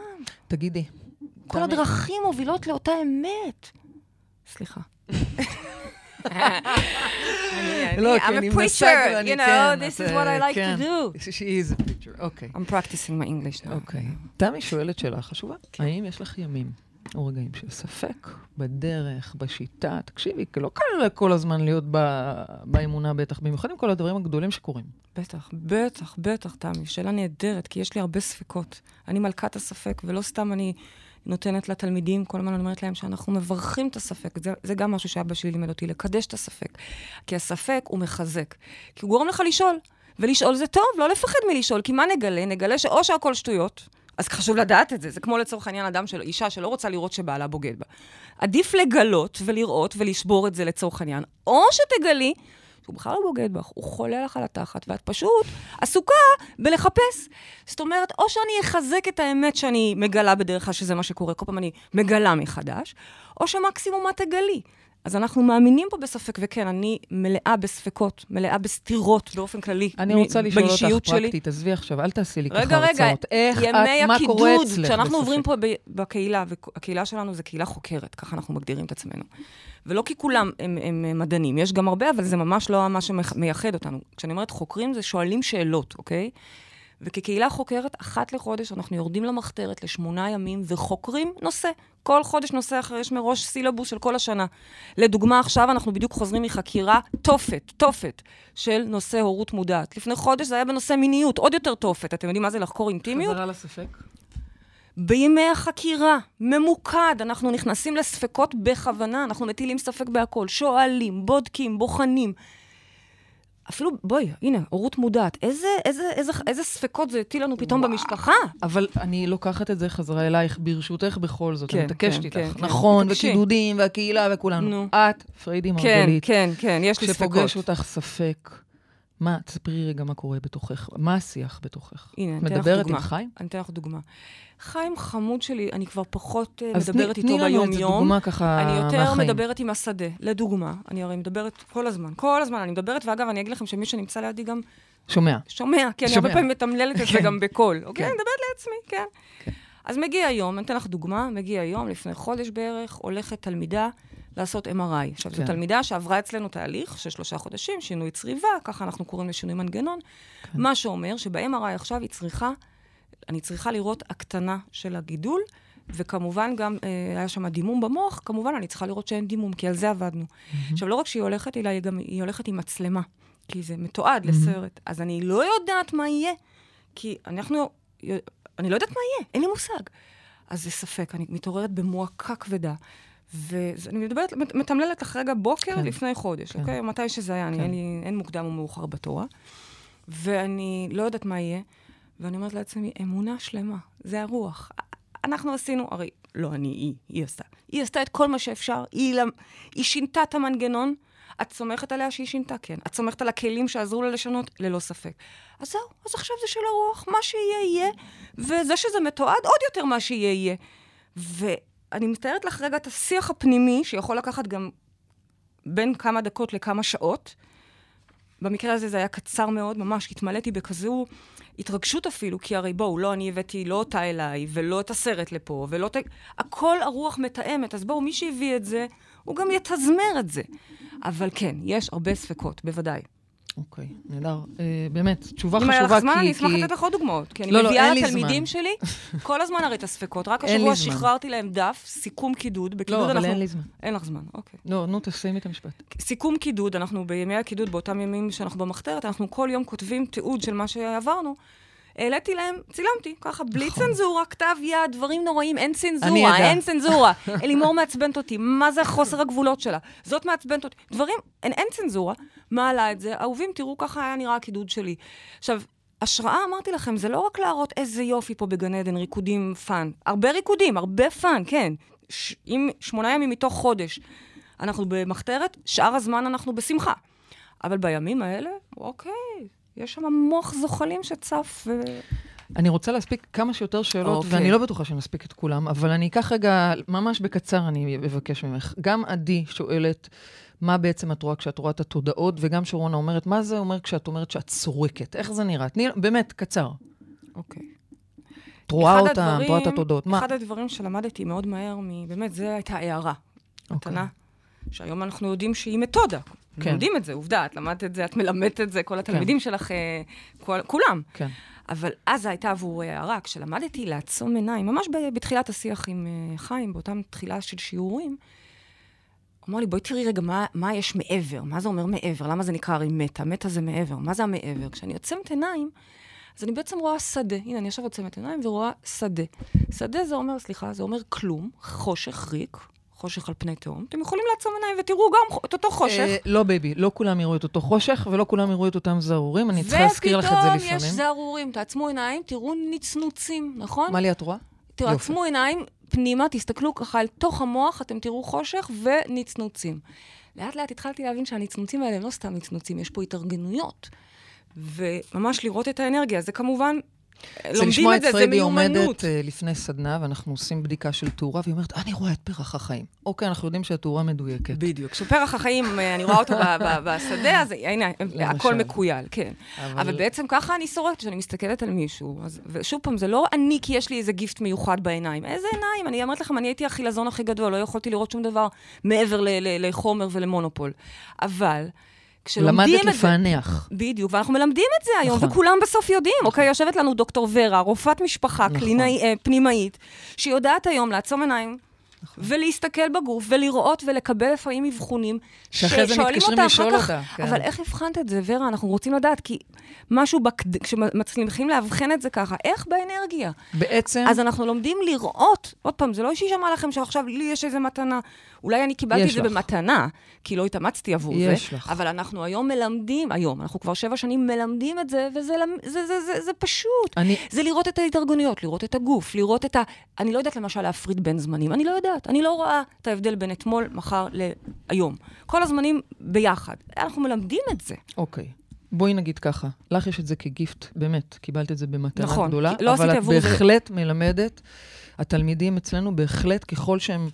תגידי. כל תמי- הדרכים מובילות לאותה אמת. סליחה. לא, I'm כי a אני preacher, מנסה, you אני- know, כן, this את, is what I like כן. to do. She is a preacher, אוקיי. I'm practicing my English now. אוקיי. תמי שואלת שאלה חשובה. האם יש לך ימים או רגעים של ספק בדרך, בשיטה? תקשיבי, לא קל כל הזמן להיות באמונה בטח, במיוחד עם כל הדברים הגדולים שקורים. בטח, בטח, בטח, תמי. שאלה נהדרת, כי יש לי הרבה ספקות. אני מלכת הספק, ולא סתם אני נותנת לתלמידים, כל הזמן אומרת להם שאנחנו מברכים את הספק. זה, זה גם משהו שאבא שלי לימד אותי, לקדש את הספק. כי הספק הוא מחזק. כי הוא גורם לך לשאול. ולשאול זה טוב, לא לפחד מלשאול, כי מה נגלה? נגלה שאו שהכל שטויות, אז חשוב לדעת את זה. זה כמו לצורך העניין אדם של אישה שלא רוצה לראות שבעלה בוגד בה. עדיף לגלות ולראות ולשבור את זה לצורך העניין, או שתגלי שהוא בכלל לא בוגד בך, הוא חולה לך על התחת, ואת פשוט עסוקה בלחפש. זאת אומרת, או שאני אחזק את האמת שאני מגלה בדרך כלל, שזה מה שקורה, כל פעם אני מגלה מחדש, או שמקסימום את תגלי. אז אנחנו מאמינים פה בספק, וכן, אני מלאה בספקות, מלאה בסתירות באופן כללי. אני רוצה לשאול אותך. פרקטית, עזבי עכשיו, אל תעשי לי רגע, ככה רגע, הרצאות. איך את, מה קורה הקידוד, אצלך כשאנחנו בספק? עוברים פה ב- בקהילה, והקהילה שלנו זה קהילה חוקרת, ככה אנחנו מגדירים את עצמנו. ולא כי כולם הם, הם, הם מדענים, יש גם הרבה, אבל זה ממש לא מה שמייחד אותנו. כשאני אומרת חוקרים, זה שואלים שאלות, אוקיי? וכקהילה חוקרת, אחת לחודש אנחנו יורדים למחתרת לשמונה ימים וחוקרים נושא. כל חודש נושא אחר, יש מראש סילבוס של כל השנה. לדוגמה, עכשיו אנחנו בדיוק חוזרים מחקירה תופת, תופת, של נושא הורות מודעת. לפני חודש זה היה בנושא מיניות, עוד יותר תופת. אתם יודעים מה זה לחקור אינטימיות? חזרה לספק? בימי החקירה, ממוקד, אנחנו נכנסים לספקות בכוונה, אנחנו מטילים ספק בהכל, שואלים, בודקים, בוחנים. אפילו, בואי, הנה, הורות מודעת. איזה, איזה, איזה, איזה ספקות זה הטיל לנו פתאום במשפחה? אבל אני לוקחת את זה חזרה אלייך, ברשותך בכל זאת, כן, אני מתעקשת כן, איתך. כן, כן. נכון, תתעקשי. וקידודים, והקהילה וכולנו. נו. את, פריידי כן, מרגלית, כן, כן, יש לי ספקות. כשפוגש אותך ספק, מה, תספרי רגע מה קורה בתוכך, מה השיח בתוכך? הנה, אני אתן לך מדברת דוגמה. עם חיים? אני אתן לך דוגמה. חיים חמוד שלי, אני כבר פחות אה, אז מדברת איתו תני לנו איזה ביום-יום. דוגמה ככה אני יותר מהחיים. מדברת עם השדה. לדוגמה, אני הרי מדברת כל הזמן, כל הזמן אני מדברת, ואגב, אני אגיד לכם שמי שנמצא לידי גם שומע. שומע, כי אני שומע. הרבה פעמים מתמללת את זה כן. גם בקול, אוקיי? כן. אני מדברת לעצמי, כן. אז מגיע יום, אני אתן לך דוגמה, מגיע יום, לפני חודש בערך, הולכת תלמידה לעשות MRI. עכשיו, זו כן. תלמידה שעברה אצלנו תהליך של שלושה חודשים, שינוי צריבה, ככה אנחנו קוראים לשינוי מנגנון, כן. מה שאומר שב-MRI עכשיו היא צריכה, אני צריכה לראות הקטנה של הגידול, וכמובן גם אה, היה שם דימום במוח, כמובן אני צריכה לראות שאין דימום, כי על זה עבדנו. עכשיו, לא רק שהיא הולכת, אלא היא גם היא הולכת עם מצלמה, כי זה מתועד לסרט. אז אני לא יודעת מה יהיה, כי אנחנו, אני לא יודעת מה יהיה, אין לי מושג. אז זה ספק, אני מתעוררת במועקה כבדה. ואני מדברת, מת- מתמללת לך רגע בוקר כן. לפני חודש, כן. אוקיי? מתי שזה היה, אני, כן. אין, לי, אין מוקדם או מאוחר בתורה. ואני לא יודעת מה יהיה, ואני אומרת לעצמי, אמונה שלמה, זה הרוח. אנחנו עשינו, הרי לא אני, היא, היא עשתה. היא עשתה את כל מה שאפשר, היא, למ- היא שינתה את המנגנון. את סומכת עליה שהיא שינתה? כן. את סומכת על הכלים שעזרו לה לשנות? ללא ספק. אז זהו, אז עכשיו זה של הרוח, מה שיהיה, יהיה. וזה שזה מתועד, עוד יותר מה שיהיה, יהיה. ואני מתארת לך רגע את השיח הפנימי, שיכול לקחת גם בין כמה דקות לכמה שעות. במקרה הזה זה היה קצר מאוד, ממש התמלאתי בכזו התרגשות אפילו, כי הרי בואו, לא אני הבאתי לא אותה אליי, ולא את הסרט לפה, ולא את... הכל הרוח מתאמת, אז בואו, מי שהביא את זה, הוא גם יתזמר את זה. אבל כן, יש הרבה ספקות, בוודאי. אוקיי, נהדר. אה, באמת, תשובה אם היה חשובה, לך זמן, כי... אני אשמח כי- לתת לך עוד דוגמאות. כי אני לא, לא, מביאה לתלמידים. שלי כל הזמן הרי את הספקות. רק השבוע. שחררתי להם דף, סיכום קידוד. לא, אבל. אין לי זמן. אין לך זמן, אוקיי. לא, נו, תסיימי את המשפט. סיכום קידוד, אנחנו בימי הקידוד, באותם ימים שאנחנו במחתרת, אנחנו כל יום כותבים תיעוד של מה שעברנו. העליתי להם, צילמתי, ככה, בלי נכון. צנזורה, כתב יד, דברים נוראים, אין צנזורה. אין צנזורה. אלימור מעצבנת אותי, מה זה חוסר הגבולות שלה? זאת מעצבנת אותי. דברים, אין, אין צנזורה. מעלה את זה, אהובים, תראו, ככה היה נראה הקידוד שלי. עכשיו, השראה, אמרתי לכם, זה לא רק להראות איזה יופי פה בגן עדן, ריקודים fun. הרבה ריקודים, הרבה fun, כן. ש- אם שמונה ימים מתוך חודש אנחנו במחתרת, שאר הזמן אנחנו בשמחה. אבל בימים האלה, אוקיי, יש שם מוח זוחלים שצף ו... אני רוצה להספיק כמה שיותר שאלות, אוקיי. ואני לא בטוחה שנספיק את כולם, אבל אני אקח רגע, ממש בקצר אני אבקש ממך. גם עדי שואלת, מה בעצם את רואה כשאת רואה את התודעות, וגם שרונה אומרת, מה זה אומר כשאת אומרת שאת סורקת? איך זה נראה? תני, באמת, קצר. אוקיי. את רואה אחד אותה, את רואה את הדברים- התודעות. מה? אחד הדברים שלמדתי מאוד מהר, מ- באמת, זו הייתה הערה. אוקיי. מתנה, שהיום אנחנו יודעים שהיא מתודה. כן. כן. יודעים את זה, עובדה, את למדת את זה, את מלמדת את זה, כל התלמידים שלך, אה, כל, כולם. כן. אבל אז הייתה עבור הערה, כשלמדתי לעצום עיניים, ממש בתחילת השיח עם אה, חיים, באותם תחילה של שיעורים, אמר לי, בואי תראי רגע מה, מה יש מעבר, מה זה אומר מעבר, למה זה נקרא הרי מטה, מטה זה מעבר, מה זה המעבר? כשאני עוצמת עיניים, אז אני בעצם רואה שדה. הנה, אני עכשיו עוצמת עיניים ורואה שדה. שדה זה אומר, סליחה, זה אומר כלום, חושך ריק, חושך על פני תהום. אתם יכולים לעצום עיניים ותראו גם את אותו חושך. אה, לא, baby, לא כולם יראו את אותו חושך, ולא כולם יראו את אותם זערורים. אני צריכה להזכיר לך את זה ופתאום לפעמים. יש זערורים, תעצמו עיניים, תראו נצנוצים, נכון? מה לי את רואה? תעצמו עיניים פנימה, תסתכלו ככה אל תוך המוח, אתם תראו חושך ונצנוצים. לאט לאט התחלתי להבין שהנצנוצים האלה הם לא סתם נצנוצים, יש פה התארגנויות. וממש לראות את האנרגיה, זה כמובן, לומדים לשמוע את את זה, זה פריידי מיומנות. עומדת אה, לפני סדנה, ואנחנו עושים בדיקה של תאורה, והיא אומרת, אני רואה את פרח החיים. אוקיי, אנחנו יודעים שהתאורה מדויקת. בדיוק. כשפרח החיים, אה, אני רואה אותו בשדה, אז הנה, הכל מקוייל, כן. אבל- אבל בעצם ככה אני שורדת, כשאני מסתכלת על מישהו. אז, ושוב פעם, זה לא אני כי יש לי איזה גיפט מיוחד בעיניים. איזה עיניים? אני אומרת לכם, אני הייתי החילזון הכי גדול, לא יכולתי לראות שום דבר מעבר ל- ל- לחומר ולמונופול. אבל, כשלומדים למדת את זה... לפענח. בדיוק, ואנחנו מלמדים את זה היום, נכון. וכולם בסוף יודעים, אוקיי? יושבת לנו דוקטור ורה, רופאת משפחה, נכון. קלינאי, אה, פנימאית, שיודעת היום לעצום עיניים. נכון. ולהסתכל בגוף, ולראות ולקבל לפעמים אבחונים, שאחרי זה ששואלים מתקשרים אותה לשאול אחר כך, אותה, כן. אבל איך הבחנת את זה, ורה? אנחנו רוצים לדעת, כי משהו, בקד... כשמצליחים לאבחן את זה ככה, איך באנרגיה? בעצם, אז אנחנו לומדים לראות, עוד פעם, זה לא שיישמע לכם שעכשיו לי יש איזה מתנה. אולי אני קיבלתי את יש זה לך. במתנה, כי לא התאמצתי עבור יש זה, לך. אבל אנחנו היום מלמדים, היום, אנחנו כבר שבע שנים מלמדים את זה, וזה זה, זה, זה, זה פשוט. אני, זה לראות את ההתארגנויות, לראות את הגוף, לראות את ה... אני לא יודעת למשל להפריד בין זמנים, אני לא יודעת. אני לא רואה את ההבדל בין אתמול, מחר להיום. כל הזמנים ביחד. אנחנו מלמדים את זה. אוקיי. בואי נגיד ככה, לך יש את זה כגיפט, באמת, קיבלת את זה במתנה נכון, גדולה, לא אבל את עבור זה- בהחלט מלמדת, התלמידים אצלנו בהחלט, ככל שהם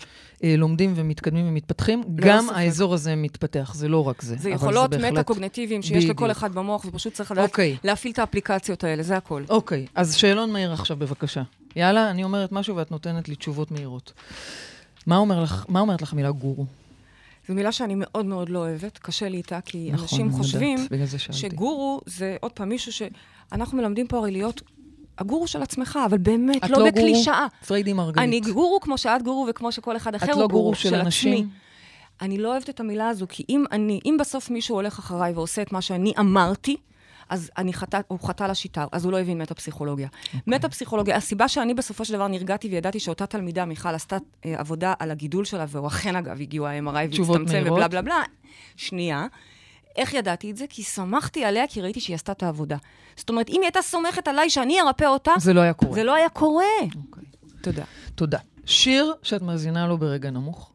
אה, לומדים ומתקדמים ומתפתחים, גם ספק. האזור הזה מתפתח, זה לא רק זה. זה יכולות בהחלט- מטה-קוגנטיביים שיש בדיוק. לכל אחד במוח, ופשוט צריך לדעת אוקיי. להפעיל את האפליקציות האלה, זה הכל. אוקיי, אז שאלון מהיר עכשיו, בבקשה. יאללה, אני אומרת משהו ואת נותנת לי תשובות מהירות. מה, אומר לך, מה אומרת לך המילה גורו? זו מילה שאני מאוד מאוד לא אוהבת, קשה לי איתה, כי נכון, אנשים חושבים יודעת. שגורו זה, עוד פעם, מישהו ש... אנחנו מלמדים פה הרי להיות הגורו של עצמך, אבל באמת, את לא, לא גורו? בקלישאה. פריידי מרגלית. אני גורו כמו שאת גורו וכמו שכל אחד אחר את הוא לא גורו גורו של אנשים? עצמי. אני לא אוהבת את המילה הזו, כי אם אני, אם בסוף מישהו הולך אחריי ועושה את מה שאני אמרתי, אז אני חטא, הוא חטא לשיטה, אז הוא לא הבין מטה-פסיכולוגיה. אוקיי. Okay. מטה-פסיכולוגיה, הסיבה שאני בסופו של דבר נרגעתי וידעתי שאותה תלמידה, מיכל, עשתה אה, עבודה על הגידול שלה, והוא אכן, אגב, הגיעו ה-MRI והצטמצם. ובלה בלה בלה. שנייה. איך ידעתי את זה? כי סמכתי עליה, כי ראיתי שהיא עשתה את העבודה. זאת אומרת, אם היא הייתה סומכת עליי שאני ארפא אותה, זה לא היה קורה. זה לא היה קורה. אוקיי. תודה. תודה. שיר שאת מאזינה לו ברגע נמוך?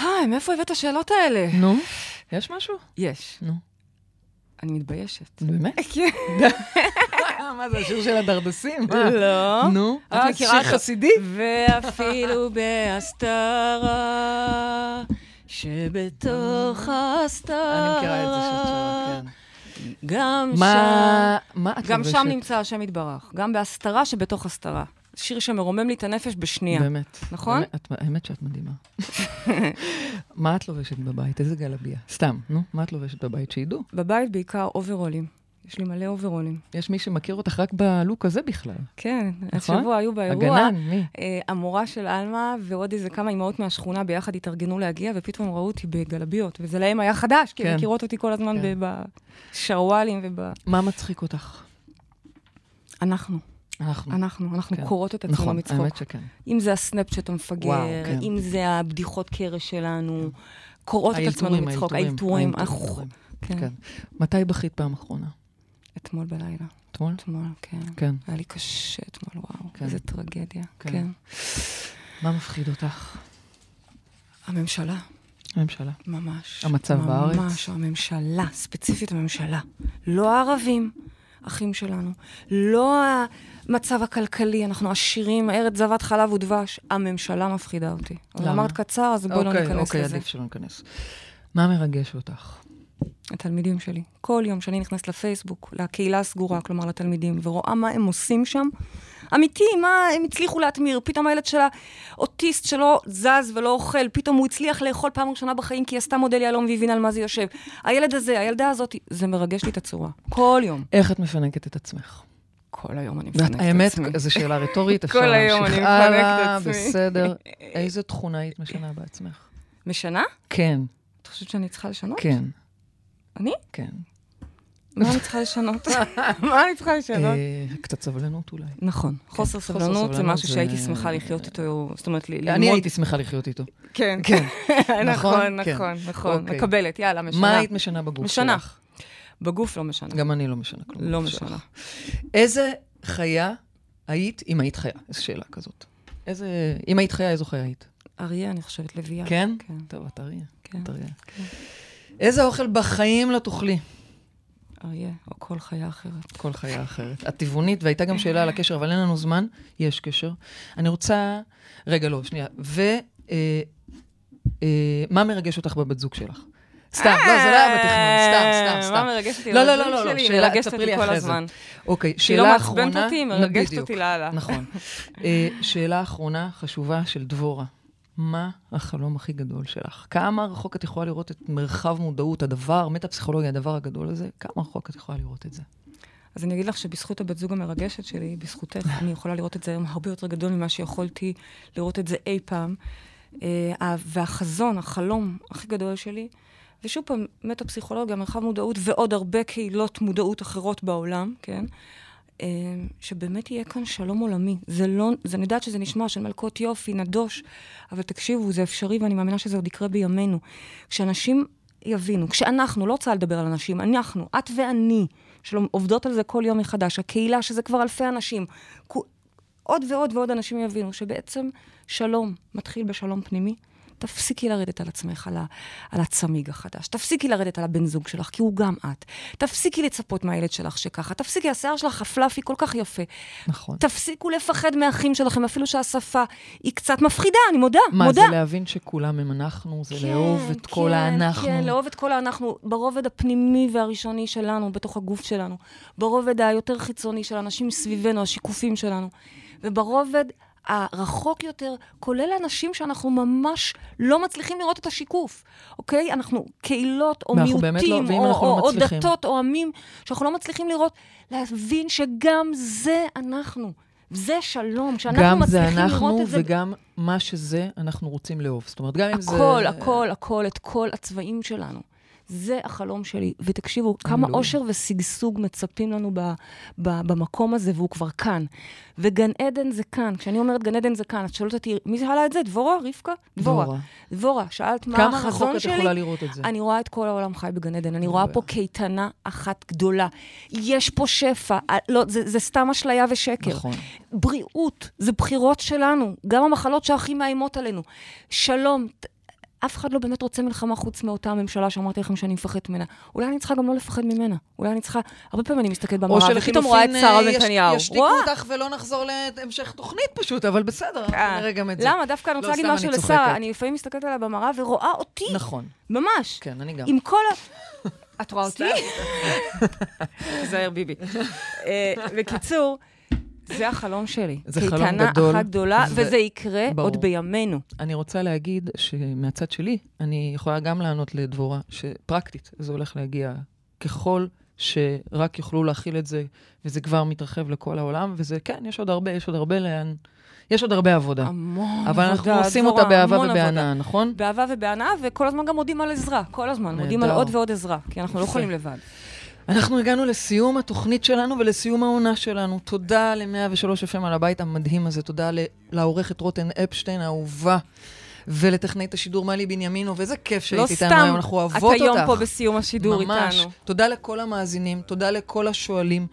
היי, מאיפה הבאת את השאלות האלה? נו, יש משהו? יש. נו. אני מתביישת. באמת? כן. מה זה, השיר של הדרדסים? לא. נו, את אה, מכירה? חסידי? ואפילו בהסתרה, שבתוך ההסתרה, אני מכירה את זה שאת שרה, כן. גם שם, גם? שם נמצא השם יתברך. גם בהסתרה שבתוך הסתרה. שיר שמרומם לי את הנפש בשנייה. באמת. נכון? באמת, את- האמת שאת מדהימה. מה את לובשת בבית? איזה גלביה? סתם, נו, מה את לובשת בבית? שידעו. בבית בעיקר אוברולים. יש לי מלא אוברולים. יש מי שמכיר אותך רק בלוק הזה בכלל. כן, נכון? השבוע היו באירוע. הגנן, מי? אה, המורה של עלמה ועוד איזה כמה אימהות מהשכונה ביחד התארגנו להגיע, ופתאום ראו אותי בגלביות, וזה להם היה חדש, כי כן. הם מכירות אותי כל הזמן כן. בשרוואלים וב... מה מצחיק אותך? אנחנו, אנחנו. אנחנו, אנחנו כן. קוראות את עצמנו נכון, מצחוק. האמת שכן. אם זה הסנאפצ'אט המפגר, וואו, כן. אם זה הבדיחות קרש שלנו, קוראות את עצמנו מצחוק, האלתורים, האלתורים. כן, כן. מתי בכית פעם אחרונה? אתמול בלילה, אתמול? אתמול, כן. כן. היה לי קשה אתמול, וואו, כן. איזה טרגדיה. כן. כן. מה מפחיד אותך? הממשלה, הממשלה. ממש. המצב בארץ? ממש, הממשלה, ספציפית הממשלה. לא הערבים, אחים שלנו. לא המצב הכלכלי, אנחנו עשירים, ארץ זבת חלב ודבש. הממשלה מפחידה אותי. למה? אמרת קצר, אז בואי לא אוקיי, ניכנס אוקיי, לזה. עדיף שלא ניכנס. מה מרגש אותך? התלמידים שלי. כל יום שאני נכנסת לפייסבוק, לקהילה הסגורה, כלומר לתלמידים, ורואה מה הם עושים שם, אמיתי, מה הם הצליחו להתמיר. פתאום הילד שלה אוטיסט שלא זז ולא אוכל, פתאום הוא הצליח לאכול פעם ראשונה בחיים כי היא עשתה מודל יהלום והבינה על מה זה יושב. הילד הזה, הילדה הזאת, זה מרגש לי את הצורה. כל יום. איך את מפנקת את עצמך? כל היום אני מפנקת את האמת, עצמי. זו שאלה רטורית, אפשר להמשיך הלאה. בסדר. איזה תכונה היית משנה בעצמך? משנה? כן, את חושבת שאני צריכה לשנות? כן, אני? כן. מה אני צריכה לשנות? מה אני צריכה לשנות? אה, קצת סבלנות אולי. נכון, חוסר חוסר סבלנות זה משהו שהייתי שמחה לחיות איתו, זאת אומרת, ללמוד. אני הייתי שמחה לחיות איתו. כן, כן. נכון, נכון? כן. נכון, נכון. אוקיי. מקבלת, יאללה, משנה. מה היית משנה בגוף משנה. שלך? בגוף לא משנה. גם אני לא משנה כלום. לא. משנה. איזה חיה היית, אם היית חיה? איזו שאלה כזאת. איזה, אם היית חיה, איזו חיה היית? אריה, אני חושבת, לביאה. כן? כן. טוב, את אריה. כן. את אריה. כן. איזה אוכל בחיים לא תאכלי? אריה, או כל חיה אחרת. כל חיה אחרת. את טבעונית, והייתה גם שאלה על הקשר, אבל אין לנו זמן, יש קשר. אני רוצה... רגע, לא, שנייה. ו... אה, אה, מה מרגש אותך בבת זוג שלך? סתם, לא, זה לא היה בתכנון, סתם, סתם, סתם. מה מרגש אותי? לא, לא, לא, זוג לא, שלי? שאלה, מרגשת תספרי לי אחרי זה. אוקיי, שהיא שאלה לא אחרונה... מעצבנת אותי, מרגשת בדיוק. אותי לאללה. נכון. אה, שאלה אחרונה חשובה של דבורה. מה החלום הכי גדול שלך? כמה רחוק את יכולה לראות את מרחב מודעות, הדבר, מטה-פסיכולוגיה, הדבר הגדול הזה? כמה רחוק את יכולה לראות את זה? אז אני אגיד לך שבזכות הבת זוג המרגשת שלי, בזכותך, אני יכולה לראות את זה היום הרבה יותר גדול ממה שיכולתי לראות את זה אי פעם. אה, והחזון, החלום הכי גדול שלי, ושוב פעם, מטה-פסיכולוגיה, מרחב מודעות ועוד הרבה קהילות מודעות אחרות בעולם, כן? אה, שבאמת יהיה כאן שלום עולמי. זה לא, זה, אני יודעת שזה נשמע של מלכות יופי, נדוש, אבל תקשיבו, זה אפשרי ואני מאמינה שזה עוד יקרה בימינו. כשאנשים יבינו, כשאנחנו, לא רוצה לדבר על אנשים, אנחנו, את ואני, שעובדות על זה כל יום מחדש, הקהילה, שזה כבר אלפי אנשים, עוד ועוד ועוד אנשים יבינו שבעצם שלום מתחיל בשלום פנימי. תפסיקי לרדת על עצמך, על, ה, על הצמיג החדש. תפסיקי לרדת על הבן זוג שלך, כי הוא גם את. תפסיקי לצפות מהילד שלך שככה. תפסיקי, השיער שלך הפלאפי כל כך יפה. נכון. תפסיקו לפחד מהאחים שלכם, אפילו שהשפה היא קצת מפחידה, אני מודה, מה, מודה. זה להבין שכולם הם אנחנו, זה לאהוב את כל האנחנו. כן, לאהוב את כל האנחנו, ברובד הפנימי והראשוני שלנו, בתוך הגוף שלנו, ברובד היותר חיצוני של האנשים סביבנו, השיקופים שלנו, וברובד הרחוק יותר, כולל אנשים שאנחנו ממש לא מצליחים לראות את השיקוף, אוקיי? אנחנו קהילות או לא- מיעוטים, או, אנחנו לא או, או מצליחים. דתות או עמים, שאנחנו לא מצליחים לראות, להבין שגם זה אנחנו. זה שלום, שאנחנו גם זה מצליחים לראות אנחנו, את זה וגם מה שזה, אנחנו רוצים לאהוב. זאת אומרת, גם אם זה... הכל, הכל, הכל, את כל הצבעים שלנו. זה החלום שלי. ותקשיבו, כמה אלוהים. אושר ושגשוג מצפים לנו ב, ב, במקום הזה, והוא כבר כאן. וגן עדן זה כאן. כשאני אומרת גן עדן זה כאן, את שואלת אותי, מי שאלה את זה? דבורה? רבקה? דבורה. דבורה. דבורה, שאלת מה כמה רחוק החזון את שלי? יכולה לראות את זה? אני רואה את כל העולם חי בגן עדן. אני רואה פה קייטנה אחת גדולה. יש פה שפע. אה, לא, זה, זה סתם אשליה ושקר. נכון. בריאות, זה בחירות שלנו, גם המחלות שהכי מאיימות עלינו. שלום, אף אחד לא באמת רוצה מלחמה חוץ מאותה הממשלה שאמרתי לכם שאני מפחדת ממנה. אולי אני צריכה גם לא לפחד ממנה. אולי אני צריכה... הרבה פעמים אני מסתכלת או במראה, ופתאום רואה את שרה אה, יש- נתניהו. ישתיקו רואה? אותך ולא נחזור להמשך תוכנית פשוט, אבל בסדר, אה, נראה גם את זה. למה? דווקא אני רוצה לא, להגיד סתם, משהו לשרה. אני לפעמים מסתכלת עליה במראה ורואה אותי, נכון, ממש. כן, אני גם. עם כל ה... את רואה אותי? תיזהר, ביבי. אה, בקיצור, זה החלום שלי. זה חלום קייטנה גדול, אחת גדולה, ו- וזה יקרה ברור. עוד בימינו. אני רוצה להגיד שמהצד שלי, אני יכולה גם לענות לדבורה, שפרקטית זה הולך להגיע ככל שרק יוכלו להכיל את זה, וזה כבר מתרחב לכל העולם, וזה, כן, יש עוד הרבה, יש עוד הרבה לאן, יש עוד הרבה עבודה. המון אבל אנחנו עבודה, עושים דבורה, אותה באהבה עבודה. ובהנאה, נכון? באהבה ובהנאה, וכל הזמן גם מודים על עזרה. כל הזמן, מודים על. עוד ועוד עזרה, כי אנחנו לא. יכולים לבד. אנחנו הגענו לסיום התוכנית שלנו ולסיום העונה שלנו. תודה ל-103 FM על הבית המדהים הזה, תודה לעורכת רותם אפשטיין האהובה, ולטכנאית השידור מלי בנימינו, ואיזה כיף לא שהיית איתנו סתם היום, אנחנו את אוהבות אותך. היום פה בסיום השידור ממש. איתנו. תודה לכל המאזינים, תודה לכל השואלים.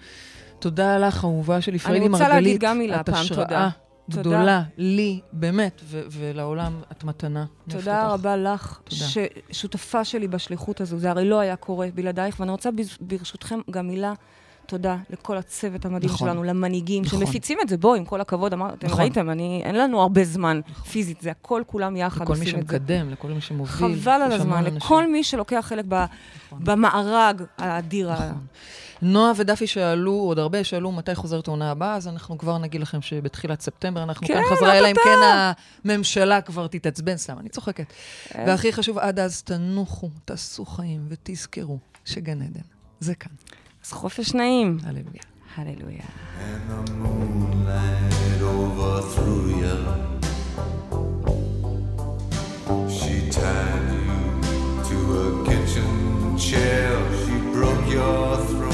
תודה לך, אהובה שלי, פריידי רוצה מרגלית. להגיד גם מילה את פעם, השראה תודה. תודה. גדולה, לי, באמת, ו- ולעולם את מתנה. תודה. רבה לך, תודה. ששותפה שלי בשליחות הזו. זה הרי לא היה קורה בלעדייך, ואני רוצה ברשותכם גם מילה. תודה לכל הצוות המדהים נכון. שלנו, למנהיגים נכון. שמפיצים את זה. בואו, עם כל הכבוד, אמרתם, נכון. ראיתם, אני, אין לנו הרבה זמן פיזית, זה הכל כולם יחד לכל מי. שמקדם, לכל מי שמוביל. חבל על הזמן, אנשים. לכל מי שלוקח חלק ב- נכון. במארג האדיר. ה- נכון. נועה ודפי שאלו, עוד הרבה שאלו מתי חוזרת העונה הבאה, אז אנחנו כבר נגיד לכם שבתחילת ספטמבר אנחנו כן, כאן חזרה, אלא אם כן הממשלה כבר תתעצבן, סתם, אני צוחקת. אה. והכי חשוב, עד אז תנוחו, תעשו חיים ותזכרו שגן עדן, זה כאן. אז חופש נעים. הללויה. הללויה. And the moonlight overthrew you. She tied you to a kitchen chair. She broke your throne